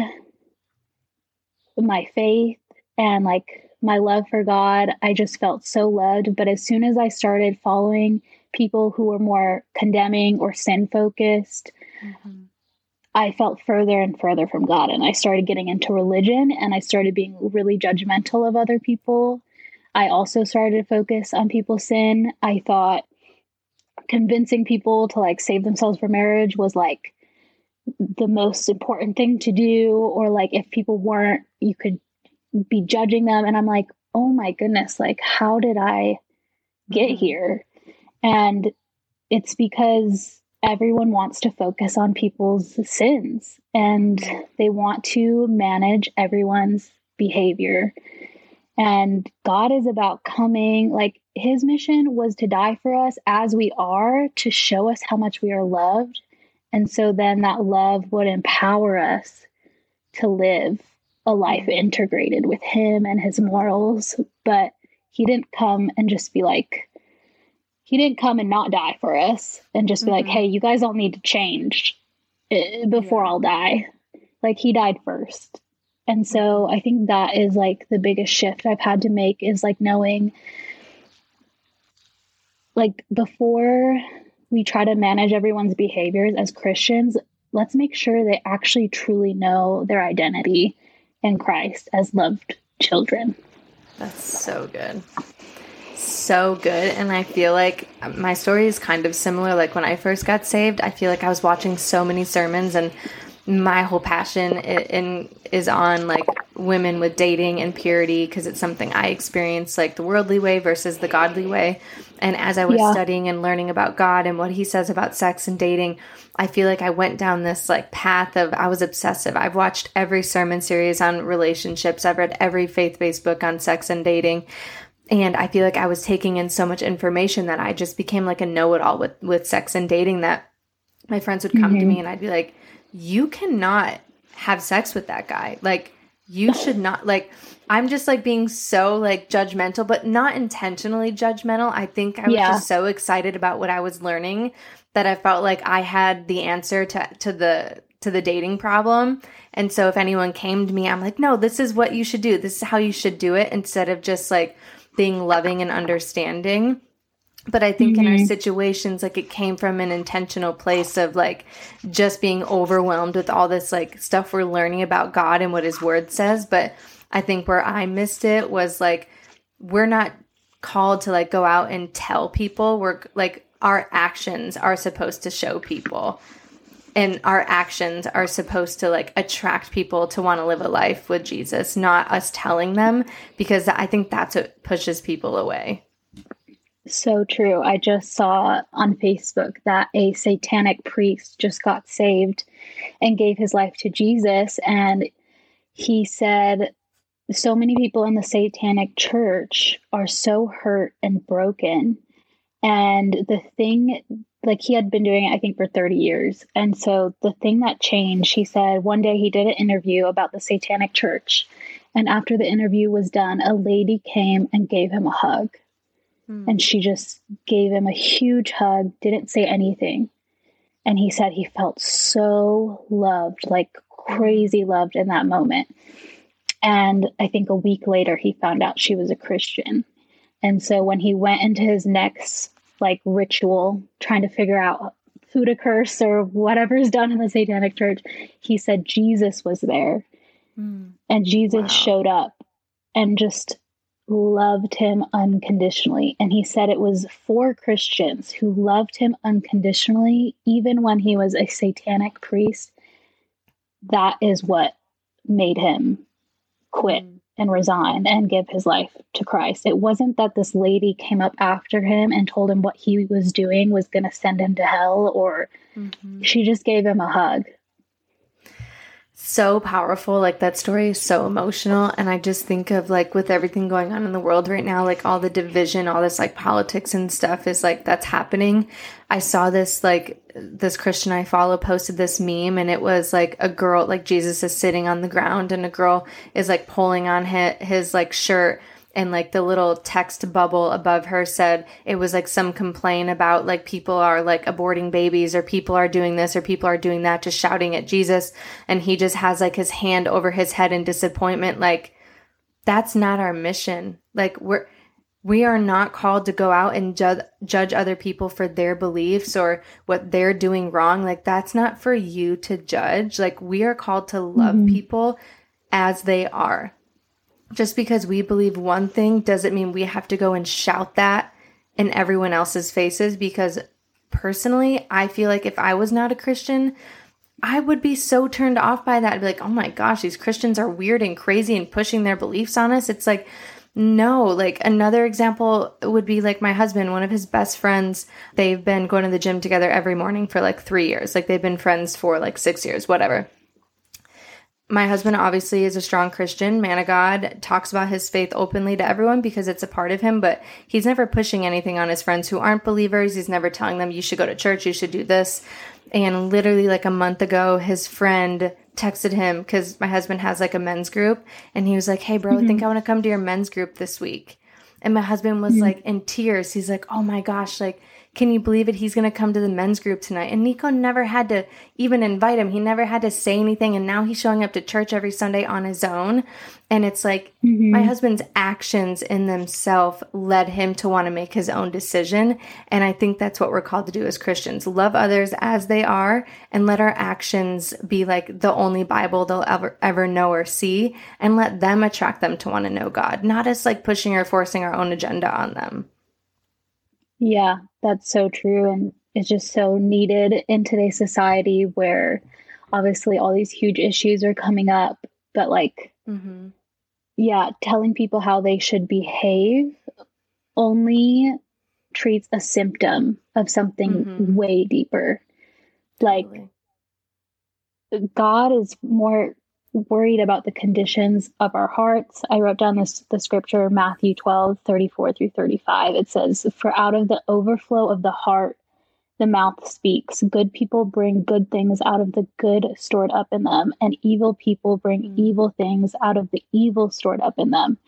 my faith and like my love for God, I just felt so loved. But as soon as I started following people who were more condemning or sin focused, mm-hmm. I felt further and further from God. And I started getting into religion and I started being really judgmental of other people. I also started to focus on people's sin. I thought convincing people to like save themselves for marriage was like the most important thing to do. Or like if people weren't, you could be judging them. And I'm like, oh my goodness, like, how did I get mm-hmm. here? And it's because everyone wants to focus on people's sins and they want to manage everyone's behavior. And God is about coming, like his mission was to die for us as we are, to show us how much we are loved. And so then that love would empower us to live a life integrated with him and his morals. But he didn't come and just be like, he didn't come and not die for us and just be mm-hmm. like, hey, you guys all need to change eh, before yeah. I'll die. Like he died first. And so I think that is like the biggest shift I've had to make is like knowing like before we try to manage everyone's behaviors as Christians, let's make sure they actually truly know their identity in Christ as loved children. That's so good. So good. And I feel like my story is kind of similar. Like when I first got saved, I feel like I was watching so many sermons and my whole passion in, is on like women with dating and purity because it's something I experienced like the worldly way versus the godly way. And as I was yeah. studying and learning about God and what he says about sex and dating, I feel like I went down this like path of I was obsessive. I've watched every sermon series on relationships. I've read every faith-based book on sex and dating. And I feel like I was taking in so much information that I just became like a know-it-all with with sex and dating that my friends would come mm-hmm. to me and I'd be like, you cannot have sex with that guy. Like, you should not, like, I'm just like being so like judgmental, but not intentionally judgmental. I think I was yeah. just so excited about what I was learning that I felt like I had the answer to, to the, to the dating problem. And so if anyone came to me, I'm like, no, this is what you should do. This is how you should do it instead of just like being loving and understanding but i think mm-hmm. in our mm-hmm. situations like it came from an intentional place of like just being overwhelmed with all this like stuff we're learning about god and what his word says but i think where i missed it was like we're not called to like go out and tell people we're like our actions are supposed to show people and our actions are supposed to like attract people to want to live a life with Jesus, not us telling them, because I think that's what pushes people away. So true. I just saw on Facebook that a satanic priest just got saved and gave his life to Jesus. And he said, so many people in the satanic church are so hurt and broken. And the thing, like he had been doing it, I think, for 30 years. And so the thing that changed, he said one day he did an interview about the satanic church. And after the interview was done, a lady came and gave him a hug Mm. And she just gave him a huge hug, didn't say anything. And he said he felt so loved, like crazy loved in that moment. And I think a week later, he found out she was a Christian. And so when he went into his next like ritual, trying to figure out who to curse or whatever is done in the Satanic Church, he said Jesus was there. Mm. And Jesus wow. showed up and just loved him unconditionally. And he said it was for Christians who loved him unconditionally, even when he was a satanic priest. That is what made him quit mm. And resign and give his life to Christ. It wasn't that this lady came up after him and told him what he was doing was going to send him to hell, or mm-hmm. she just gave him a hug so powerful. Like that story is so emotional. And I just think of like with everything going on in the world right now, like all the division, all this like politics and stuff is like that's happening. I saw this like this Christian I follow posted this meme and it was like a girl, like Jesus is sitting on the ground and a girl is like pulling on his, his like shirt and like the little text bubble above her said it was like some complaint about like people are like aborting babies or people are doing this or people are doing that just shouting at Jesus. And he just has like his hand over his head in disappointment. Like that's not our mission. Like we're we are not called to go out and ju- judge other people for their beliefs or what they're doing wrong. Like that's not for you to judge. Like we are called to love mm-hmm. people as they are just because we believe one thing doesn't mean we have to go and shout that in everyone else's faces because personally, I feel like if I was not a Christian, I would be so turned off by that. I'd be like, oh my gosh, these Christians are weird and crazy and pushing their beliefs on us. It's like, no, like another example would be like my husband, one of his best friends. They've been going to the gym together every morning for like three years. Like they've been friends for like six years, whatever my husband obviously is a strong Christian, man of God, talks about his faith openly to everyone because it's a part of him, but he's never pushing anything on his friends who aren't believers. He's never telling them, you should go to church, you should do this. And literally, like a month ago, his friend texted him because my husband has like a men's group, and he was like, hey, bro, mm-hmm. I think. I want to come to your men's group this week. And my husband was mm-hmm. like in tears. He's like, oh my gosh, like, Can you believe it? He's going to come to the men's group tonight. And Nico never had to even invite him. He never had to say anything. And now he's showing up to church every Sunday on his own. And it's like mm-hmm. my husband's actions in themselves led him to want to make his own decision. And I think that's what we're called to do as Christians love others as they are and let our actions be like the only Bible they'll ever, ever know or see and let them attract them to want to know God, not as like pushing or forcing our own agenda on them. Yeah, that's so true. And it's just so needed in today's society where obviously all these huge issues are coming up, but like, mm-hmm. yeah, telling people how they should behave only treats a symptom of something mm-hmm. way deeper. Like, God is more worried about the conditions of our hearts. I wrote down this the scripture Matthew 12, 34 through 35. It says, For out of the overflow of the heart the mouth speaks. Good people bring good things out of the good stored up in them, and evil people bring mm-hmm. evil things out of the evil stored up in them.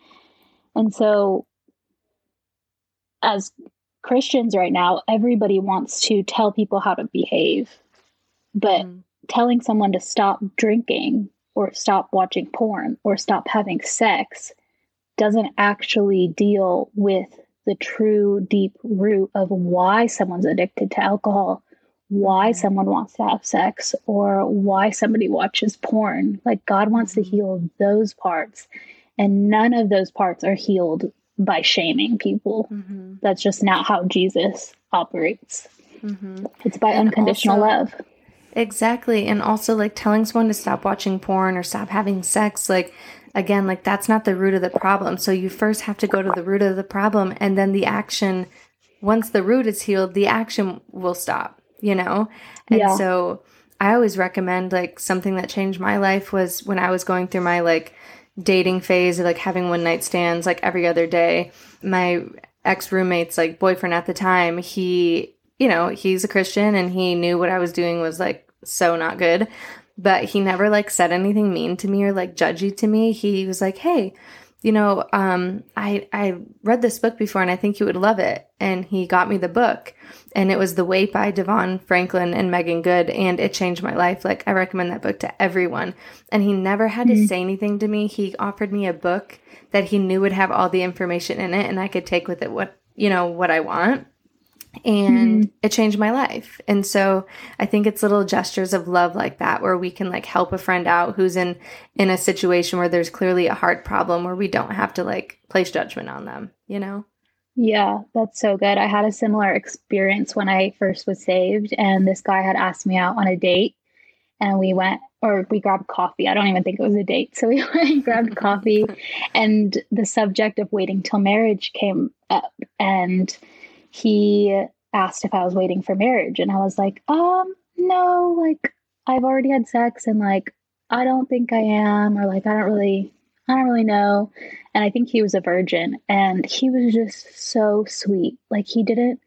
And so as Christians right now, everybody wants to tell people how to behave. But mm. telling someone to stop drinking or stop watching porn or stop having sex doesn't actually deal with the true deep root of why someone's addicted to alcohol, why mm-hmm. someone wants to have sex, or why somebody watches porn. Like God wants to mm-hmm. heal those parts. And none of those parts are healed by shaming people. Mm-hmm. That's just not how Jesus operates. Mm-hmm. It's by and unconditional also, love. Exactly. And also like telling someone to stop watching porn or stop having sex, like again, like that's not the root of the problem. So you first have to go to the root of the problem and then the action once the root is healed, the action will stop, you know? And yeah. so I always recommend like something that changed my life was when I was going through my like dating phase of like having one night stands like every other day. My ex roommate's like boyfriend at the time, he you know, he's a Christian and he knew what I was doing was like so not good. But he never like said anything mean to me or like judgy to me. He was like, Hey, you know, um, I I read this book before and I think you would love it. And he got me the book. And it was The Wait by DeVon Franklin and Meagan Good. And it changed my life. Like I recommend that book to everyone. And he never had mm-hmm. to say anything to me. He offered me a book that he knew would have all the information in it and I could take with it what you know, what I want and mm-hmm. it changed my life. And so I think it's little gestures of love like that where we can like help a friend out who's in in a situation where there's clearly a heart problem where we don't have to like place judgment on them, you know? Yeah, that's so good. I had a similar experience when I first was saved and this guy had asked me out on a date and we went or we grabbed coffee. I don't even think it was a date. (laughs) So we went and grabbed coffee (laughs) and the subject of waiting till marriage came up and he asked if I was waiting for marriage. And I was like, um, no, like I've already had sex and like I don't think I am, or like I don't really I don't really know. And I think he was a virgin and he was just so sweet. Like he didn't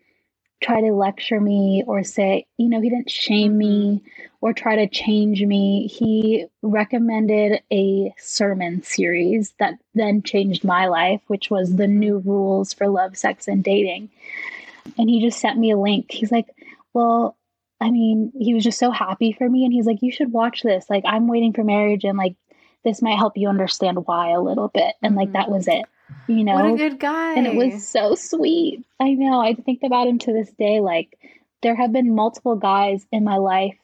try to lecture me or say, you know, he didn't shame me mm-hmm. or try to change me. He recommended a sermon series that then changed my life, which was the new rules for love, sex, and dating. And he just sent me a link. He's like, well, I mean, he was just so happy for me. And he's like, you should watch this. Like, I'm waiting for marriage and like, this might help you understand why a little bit. And like, that was it, you know? What a good guy. And it was so sweet. I know. I think about him to this day. Like, there have been multiple guys in my life.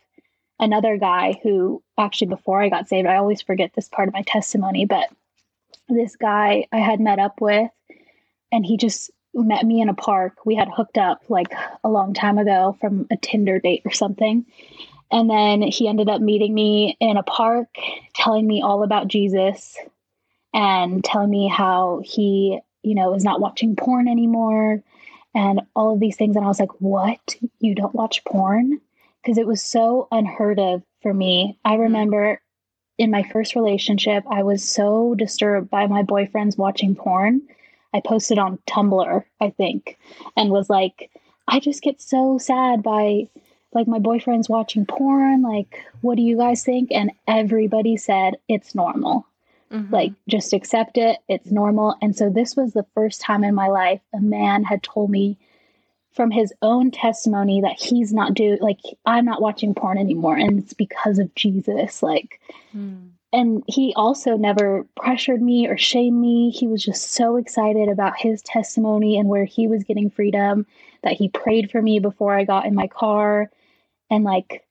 Another guy who actually, before I got saved, I always forget this part of my testimony, but this guy I had met up with, and he just met me in a park. We had hooked up like a long time ago from a Tinder date or something. And then he ended up meeting me in a park, telling me all about Jesus and telling me how he, you know, is not watching porn anymore and all of these things. And I was like, what? You don't watch porn? Because it was so unheard of for me. I mm-hmm. remember in my first relationship, I was so disturbed by my boyfriends watching porn I posted on Tumblr, I think, and was like, I just get so sad by like my boyfriend's watching porn. Like, what do you guys think? And everybody said it's normal. Mm-hmm. Like, just accept it. It's normal. And so, this was the first time in my life a man had told me from his own testimony that he's not doing like I'm not watching porn anymore and it's because of Jesus like mm. and he also never pressured me or shamed me he was just so excited about his testimony and where he was getting freedom that he prayed for me before I got in my car and like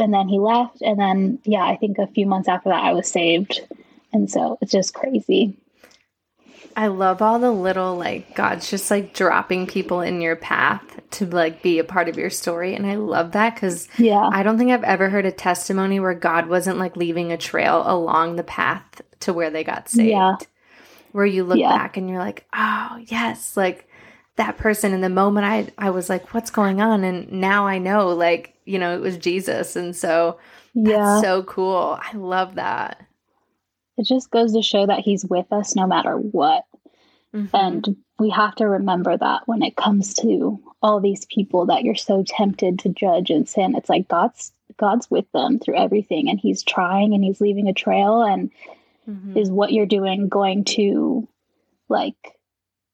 and then he left and then yeah I think a few months after that I was saved and so it's just crazy I love all the little like God's just like dropping people in your path to like be a part of your story and I love that cuz yeah. I don't think I've ever heard a testimony where God wasn't like leaving a trail along the path to where they got saved. Yeah. Where you look yeah. back and you're like, "Oh, yes, like that person in the moment I I was like, what's going on?" and now I know like, you know, it was Jesus and so yeah. so cool. I love that it just goes to show that he's with us no matter what. Mm-hmm. And we have to remember that when it comes to all these people that you're so tempted to judge and sin. It's like God's God's with them through everything and he's trying and he's leaving a trail and mm-hmm. is what you're doing going to like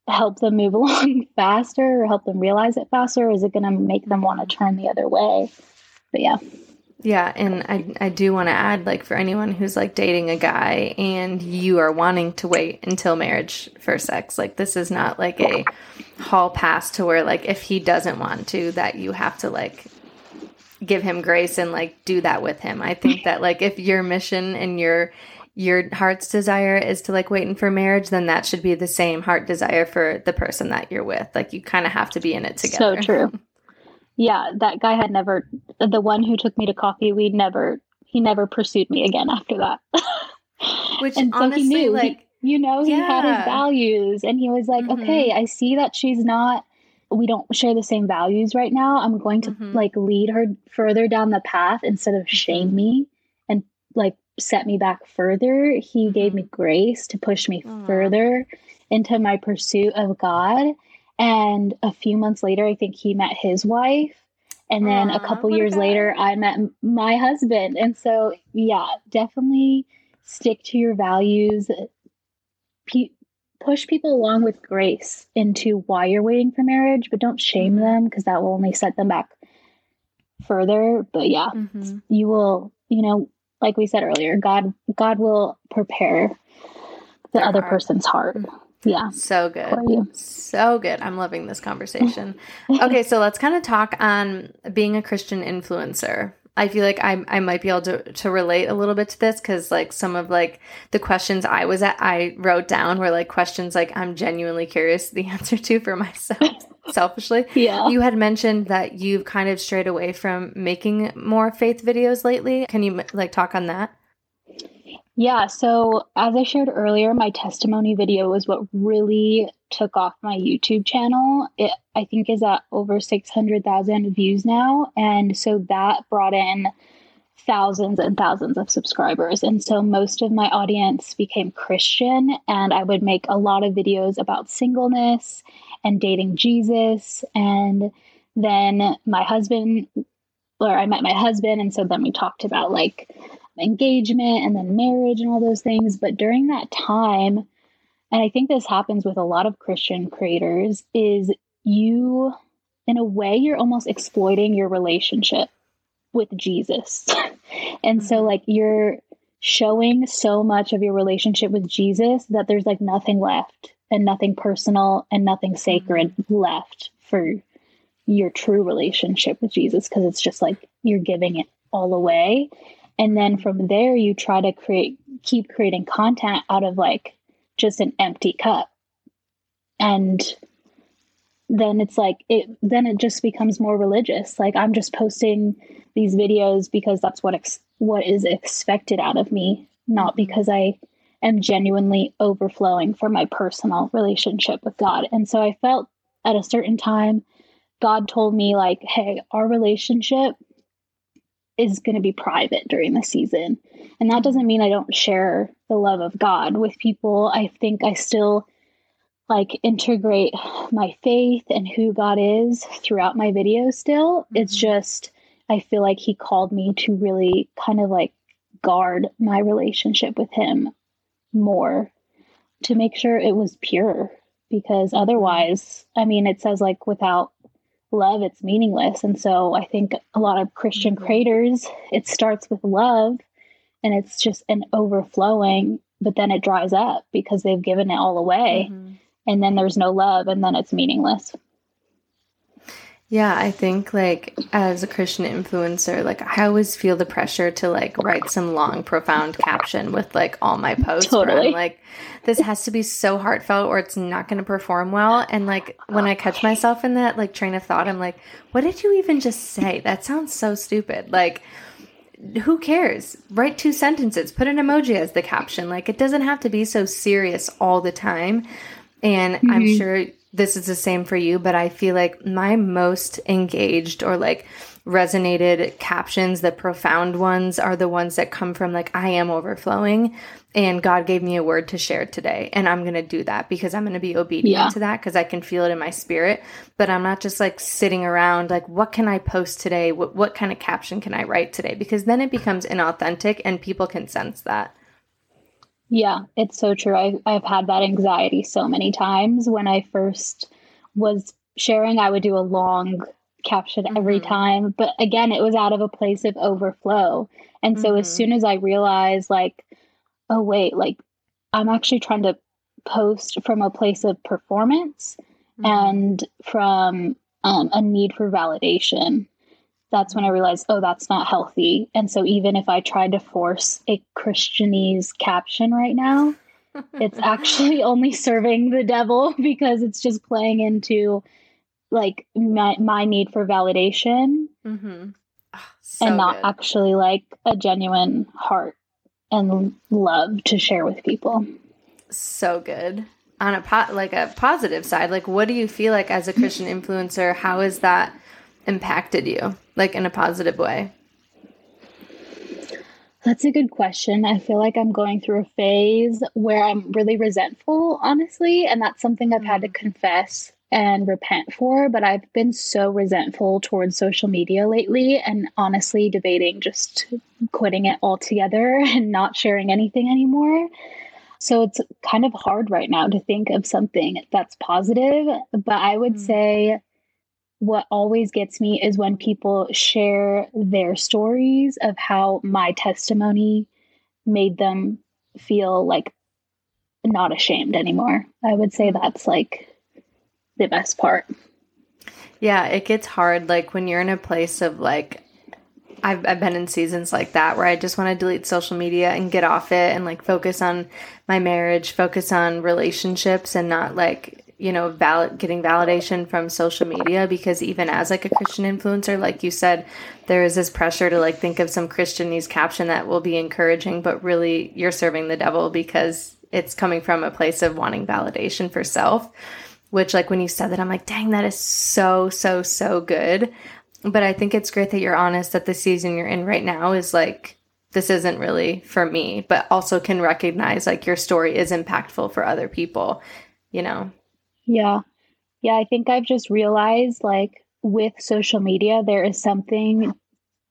help them move (laughs) along faster or help them realize it faster or is it going to make them want to turn the other way? But yeah. Yeah, and I I do want to add like for anyone who's like dating a guy and you are wanting to wait until marriage for sex, like this is not like a hall pass to where like if he doesn't want to that you have to like give him grace and like do that with him. I think that like if your mission and your your heart's desire is to like waiting for marriage, then that should be the same heart desire for the person that you're with. Like you kind of have to be in it together. So true. Yeah, that guy had never the one who took me to coffee, we never he never pursued me again after that. (laughs) Which and so honestly, he knew, like he, you know, he yeah. had his values and he was like, mm-hmm. Okay, I see that she's not we don't share the same values right now. I'm going to mm-hmm. like lead her further down the path instead of shame mm-hmm. me and like set me back further. He gave mm-hmm. me grace to push me further into my pursuit of God. And a few months later, I think he met his wife. And then Aww, a couple years later, I met my husband. And so, yeah, definitely stick to your values. P- push people along with grace into why you're waiting for marriage, but don't shame mm-hmm. them because that will only set them back further. But yeah, mm-hmm. you will, you know, like we said earlier, God God will prepare the Their other heart. person's heart. Mm-hmm. Yeah. So good. So good. I'm loving this conversation. (laughs) okay, so let's kind of talk on being a Christian influencer. I feel like I I might be able to to relate a little bit to this because like some of like the questions I was at I wrote down were like questions like I'm genuinely curious the (laughs) answer to for myself selfishly. Yeah. You had mentioned that you've kind of strayed away from making more faith videos lately. Can you like talk on that? Yeah, so as I shared earlier, my testimony video was what really took off my YouTube channel. It I think is at over 600,000 views now, and so that brought in thousands and thousands of subscribers. And so most of my audience became Christian, and I would make a lot of videos about singleness and dating Jesus. And then my husband, or I met my husband, and so then we talked about like engagement and then marriage and all those things. But during that time, and I think this happens with a lot of Christian creators, is you, in a way, you're almost exploiting your relationship with Jesus. (laughs) and so, mm-hmm. like, you're showing so much of your relationship with Jesus that there's like nothing left and nothing personal and nothing sacred mm-hmm. left for your true relationship with Jesus because it's just like you're giving it all away and then from there you try to create keep creating content out of like just an empty cup. And then it's like it then it just becomes more religious. Like i'm just posting these videos because that's what ex- what is expected out of me not mm-hmm. because i am genuinely overflowing for my personal relationship with god. And so i felt at a certain time god told me like hey our relationship is going to be private during the season. And that doesn't mean I don't share the love of God with people. I think I still like integrate my faith and who God is throughout my videos still. Mm-hmm. It's just I feel like he called me to really kind of like guard my relationship with him more to make sure it was pure because otherwise, I mean, it says like without love, it's meaningless. And so I think a lot of Christian mm-hmm. creators, it starts with love and it's just an overflowing, but then it dries up because they've given it all away. Mm-hmm. And then there's no love and then it's meaningless. Yeah, I think like as a Christian influencer, like I always feel the pressure to like write some long, profound caption with like all my posts. Totally. like, this has to be so heartfelt or it's not going to perform well. And like when I catch myself in that like train of thought, I'm like, what did you even just say? That sounds so stupid. Like, who cares? Write two sentences, put an emoji as the caption. Like, it doesn't have to be so serious all the time. And mm-hmm. I'm sure this is the same for you, but I feel like my most engaged or like resonated captions, the profound ones, are the ones that come from like, I am overflowing and God gave me a word to share today. And I'm going to do that because I'm going to be obedient yeah. to that because I can feel it in my spirit. But I'm not just like sitting around like, what can I post today? What, what kind of caption can I write today? Because then it becomes inauthentic and people can sense that. Yeah, it's so true. I, I've had that anxiety so many times. When I first was sharing, I would do a long caption mm-hmm. every time. But again, it was out of a place of overflow. And so mm-hmm. as soon as I realized, like, oh, wait, like, I'm actually trying to post from a place of performance mm-hmm. and from um, a need for validation that's when I realized, oh, that's not healthy. And so even if I tried to force a Christianese caption right now, it's (laughs) actually only serving the devil (laughs) because it's just playing into like my, my need for validation mm-hmm. oh, so and not good. actually like a genuine heart and love to share with people. So good. On a like a positive side, like what do you feel like as a (laughs) Christian influencer? How is that impacted you, like in a positive way? That's a good question. I feel like I'm going through a phase where I'm really resentful, honestly, and that's something I've had to mm. confess and repent for. But I've been so resentful towards social media lately, and honestly, debating just quitting it altogether (laughs) and not sharing anything anymore. So it's kind of hard right now to think of something that's positive. But I would mm. say what always gets me is when people share their stories of how my testimony made them feel like not ashamed anymore. I would say that's like the best part. Yeah, it gets hard like when you're in a place of like I've, I've been in seasons like that where I just want to delete social media and get off it and like focus on my marriage, focus on relationships and not like you know, valid getting validation from social media because even as like a Christian influencer, like you said, there is this pressure to like think of some Christianese caption that will be encouraging, but really you're serving the devil because it's coming from a place of wanting validation for self. Which like when you said that, I'm like, dang, that is so, so, so good. But I think it's great that you're honest that the season you're in right now is like this isn't really for me, but also can recognize like your story is impactful for other people, you know. Yeah. Yeah, I think I've just realized like with social media, there is something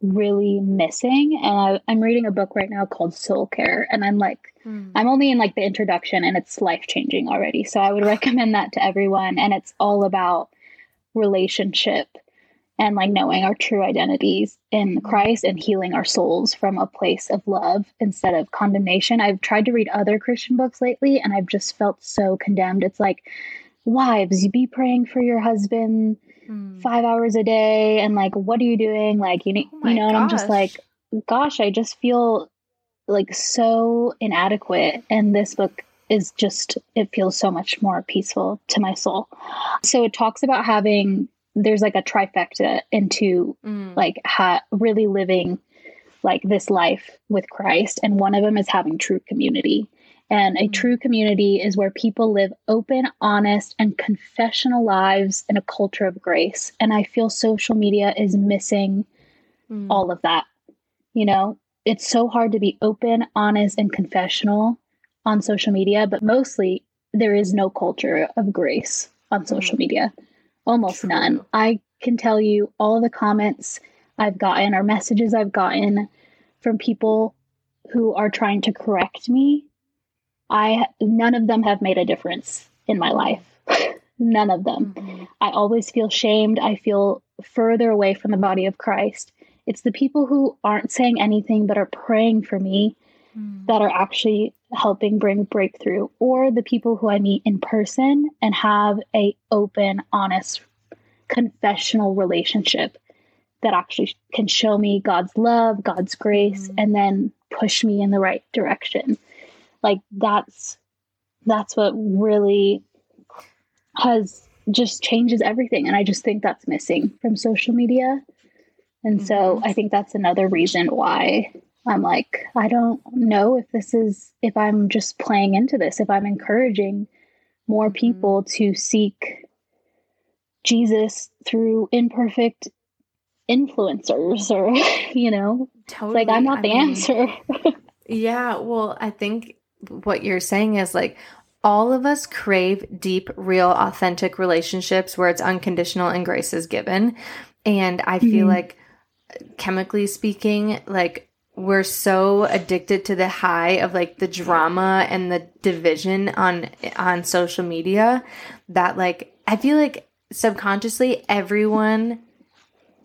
really missing. And I, am reading a book right now called Soul Care. And I'm like, mm. I'm only in like the introduction and it's life changing already. So I would recommend that to everyone. And it's all about relationship and like knowing our true identities in Christ and healing our souls from a place of love instead of condemnation. I've tried to read other Christian books lately and I've just felt so condemned. It's like, wives, you be praying for your husband mm. five hours a day, and like, what are you doing? Like, you, oh you know, and I'm just like, gosh, I just feel like so inadequate. And this book is just, it feels so much more peaceful to my soul. So it talks about having, there's like a trifecta into mm. like ha- really living like this life with Christ. And one of them is having true community. And a true community is where people live open, honest, and confessional lives in a culture of grace. And I feel social media is missing mm. all of that. You know, it's so hard to be open, honest, and confessional on social media, but mostly there is no culture of grace on social mm. media. Almost True. none. I can tell you all the comments I've gotten or messages I've gotten from people who are trying to correct me I none of them have made a difference in my life. (laughs) None of them. Mm-hmm. I always feel shamed. I feel further away from the body of Christ. It's the people who aren't saying anything but are praying for me mm. that are actually helping bring breakthrough or the people who I meet in person and have a open, honest, confessional relationship that actually can show me God's love, God's grace mm. and then push me in the right direction. Like that's that's what really has just changes everything and I just think that's missing from social media. And mm-hmm. so I think that's another reason why I'm like, I don't know if this is, if I'm just playing into this, if I'm encouraging more mm-hmm. people to seek Jesus through imperfect influencers or, (laughs) you know, totally. like I'm not the I mean, answer. (laughs) yeah. Well, I think what you're saying is like, all of us crave deep, real, authentic relationships where it's unconditional and grace is given. And I feel mm-hmm. like, chemically speaking, like we're so addicted to the high of like the drama and the division on on social media that like I feel like subconsciously everyone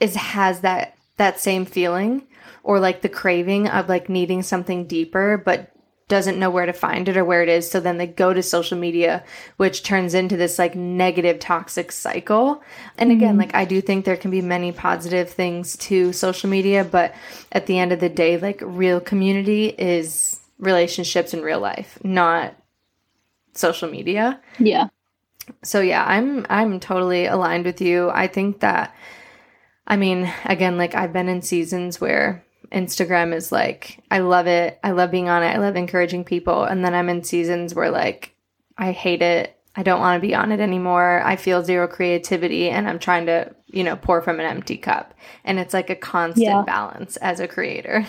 is has that that same feeling or like the craving of like needing something deeper but doesn't know where to find it or where it is. So then they go to social media, which turns into this like negative toxic cycle. And again, mm-hmm. like I do think there can be many positive things to social media, but at the end of the day, like real community is relationships in real life, not social media. Yeah. So yeah, I'm I'm totally aligned with you. I think that I mean, again, like I've been in seasons where Instagram is like, I love it. I love being on it. I love encouraging people. And then I'm in seasons where like, I hate it. I don't want to be on it anymore. I feel zero creativity and I'm trying to, you know, pour from an empty cup. And it's like a constant yeah. balance as a creator.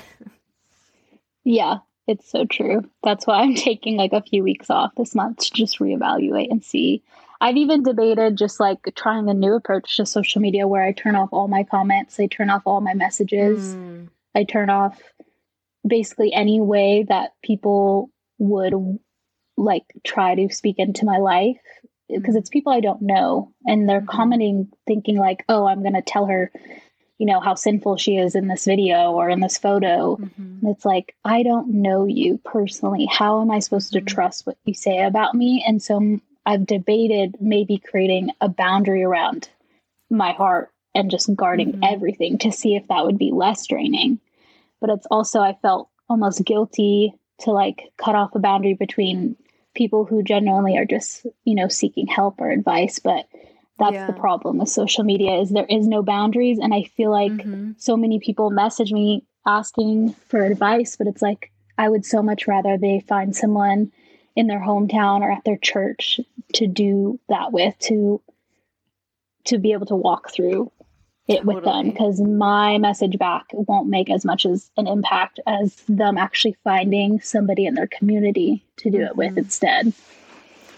(laughs) yeah, it's so true. That's why I'm taking like a few weeks off this month to just reevaluate and see. I've even debated just like trying a new approach to social media where I turn off all my comments, I turn off all my messages. Mm I turn off basically any way that people would like try to speak into my life because it's people I don't know and they're mm-hmm. commenting thinking like, "Oh, I'm going to tell her, you know, how sinful she is in this video or in this photo." Mm-hmm. it's like, "I don't know you personally. How am I supposed to mm-hmm. trust what you say about me?" And so I've debated maybe creating a boundary around my heart and just guarding mm-hmm. everything to see if that would be less draining. But it's also, I felt almost guilty to like cut off a boundary between people who genuinely are just, you know, seeking help or advice. But that's yeah. the problem with social media is there is no boundaries. And I feel like mm-hmm. so many people message me asking for advice, but it's like, I would so much rather they find someone in their hometown or at their church to do that with to to be able to walk through it totally. with them because my message back won't make as much as an impact as them actually finding somebody in their community to do mm-hmm. it with mm-hmm. instead.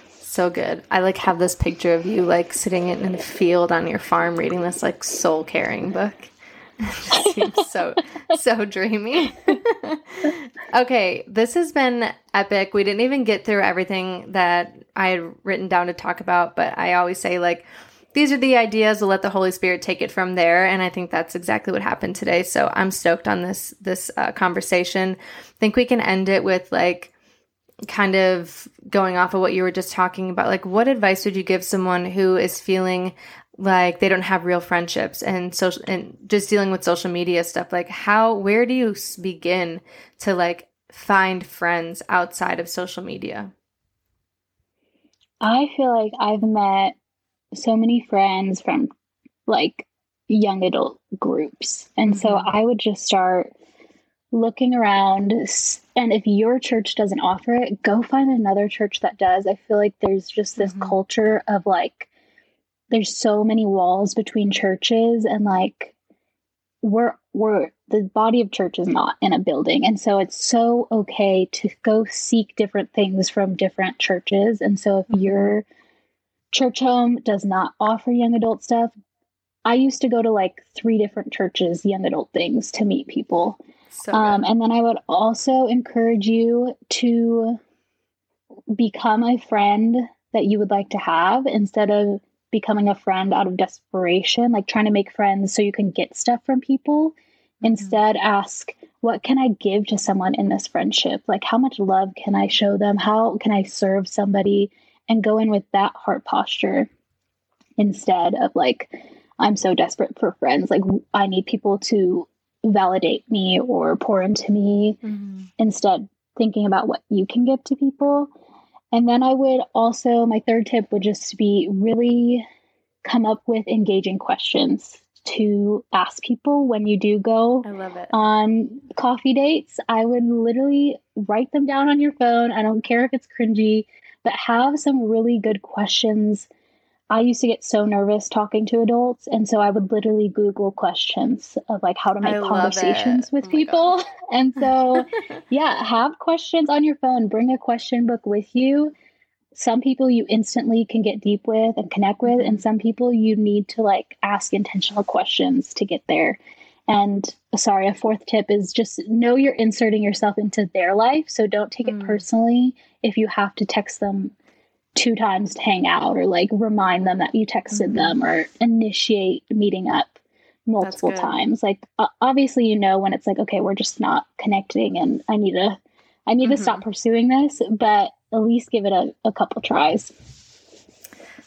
So good. I like have this picture of you like sitting in a field on your farm reading this like soul caring book. (laughs) It seems so so dreamy. (laughs) okay, this has been epic. We didn't even get through everything that I had written down to talk about, but I always say like these are the ideas we'll let the holy spirit take it from there. And i think that's exactly what happened today. So i'm stoked on this this uh, conversation. I think we can end it with like kind of going off of what you were just talking about. Like what advice would you give someone who is feeling like they don't have real friendships and social and just dealing with social media stuff? Like how where do you begin to like find friends outside of social media? I feel like i've met so many friends from like young adult groups. And mm-hmm. so I would just start looking around and if your church doesn't offer it, go find another church that does. I feel like there's just this mm-hmm. culture of like there's so many walls between churches and like we're we're the body of church is not in a building and so it's so okay to go seek different things from different churches and so if mm-hmm. Church home does not offer young adult stuff. I used to go to like three different churches, young adult things to meet people. So um, and then I would also encourage you to become a friend that you would like to have instead of becoming a friend out of desperation, like trying to make friends so you can get stuff from people. Mm-hmm. Instead, ask, what can I give to someone in this friendship? Like, how much love can I show them? How can I serve somebody? And go in with that heart posture instead of like, I'm so desperate for friends. Like, I need people to validate me or pour into me. Mm-hmm. Instead, thinking about what you can give to people. And then I would also, my third tip would just be really come up with engaging questions to ask people when you do go I love it. on coffee dates. I would literally write them down on your phone. I don't care if it's cringy, but have some really good questions I used to get so nervous talking to adults. And so I would literally Google questions of like how to make conversations with oh people. (laughs) and so, (laughs) yeah, have questions on your phone. Bring a question book with you. Some people you instantly can get deep with and connect with, and mm-hmm. some people you need to like ask intentional questions to get there. And sorry, a fourth tip is just know you're inserting yourself into their life. So don't take mm. it personally if you have to text them two times to hang out or like remind them that you texted mm-hmm. them or initiate meeting up multiple times like uh, obviously you know when it's like okay we're just not connecting and i need to i need mm-hmm. to stop mm-hmm. pursuing this but at least give it a, a couple tries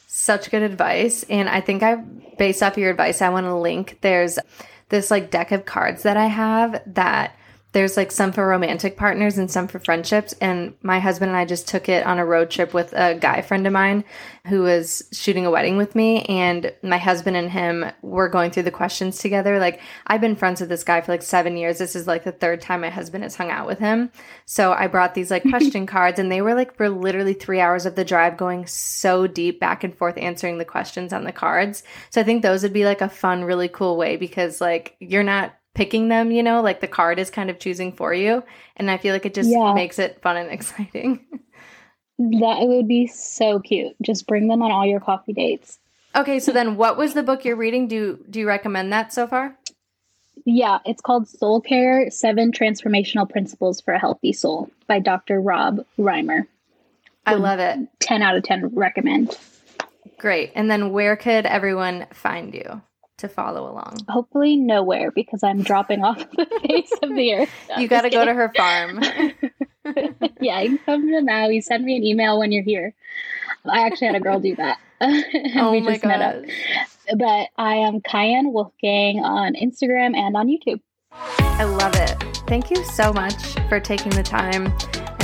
such good advice and i think i based off your advice i want to link there's this like deck of cards that i have that there's like some for romantic partners and some for friendships. And my husband and I just took it on a road trip with a guy friend of mine who was shooting a wedding with me. And my husband and him were going through the questions together. Like, I've been friends with this guy for like seven years. This is like the third time my husband has hung out with him. So I brought these like (laughs) question cards, and they were like for literally three hours of the drive going so deep back and forth answering the questions on the cards. So I think those would be like a fun, really cool way because like you're not picking them, you know, like the card is kind of choosing for you. And I feel like it just yeah. makes it fun and (laughs) exciting. that would be so cute. Just bring them on all your coffee dates. Okay, so then what was the book you're reading? Do do you recommend that so far? Yeah, it's called Soul Care: Seven Transformational Principles for a Healthy Soul by Dr. Rob Reimer. I love it. 10 out of 10 recommend. Great. And then where could everyone find you? To follow along? Hopefully nowhere because I'm dropping off (laughs) the face of the earth. you got to go to her farm. (laughs) yeah, you can come to Maui. Send me an email when you're here. I actually had a girl do that. (laughs) oh we my up. But I am Kyan Wolfgang on Instagram and on YouTube. I love it. Thank you so much for taking the time.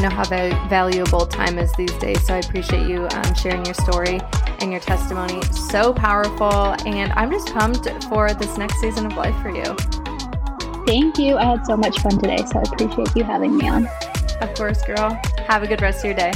I know how valuable time is these days, so I appreciate you um, sharing your story and your testimony. So powerful. And I'm just pumped for this next season of life for you. Thank you. I had so much fun today, so I appreciate you having me on. Of course, girl. Have a good rest of your day.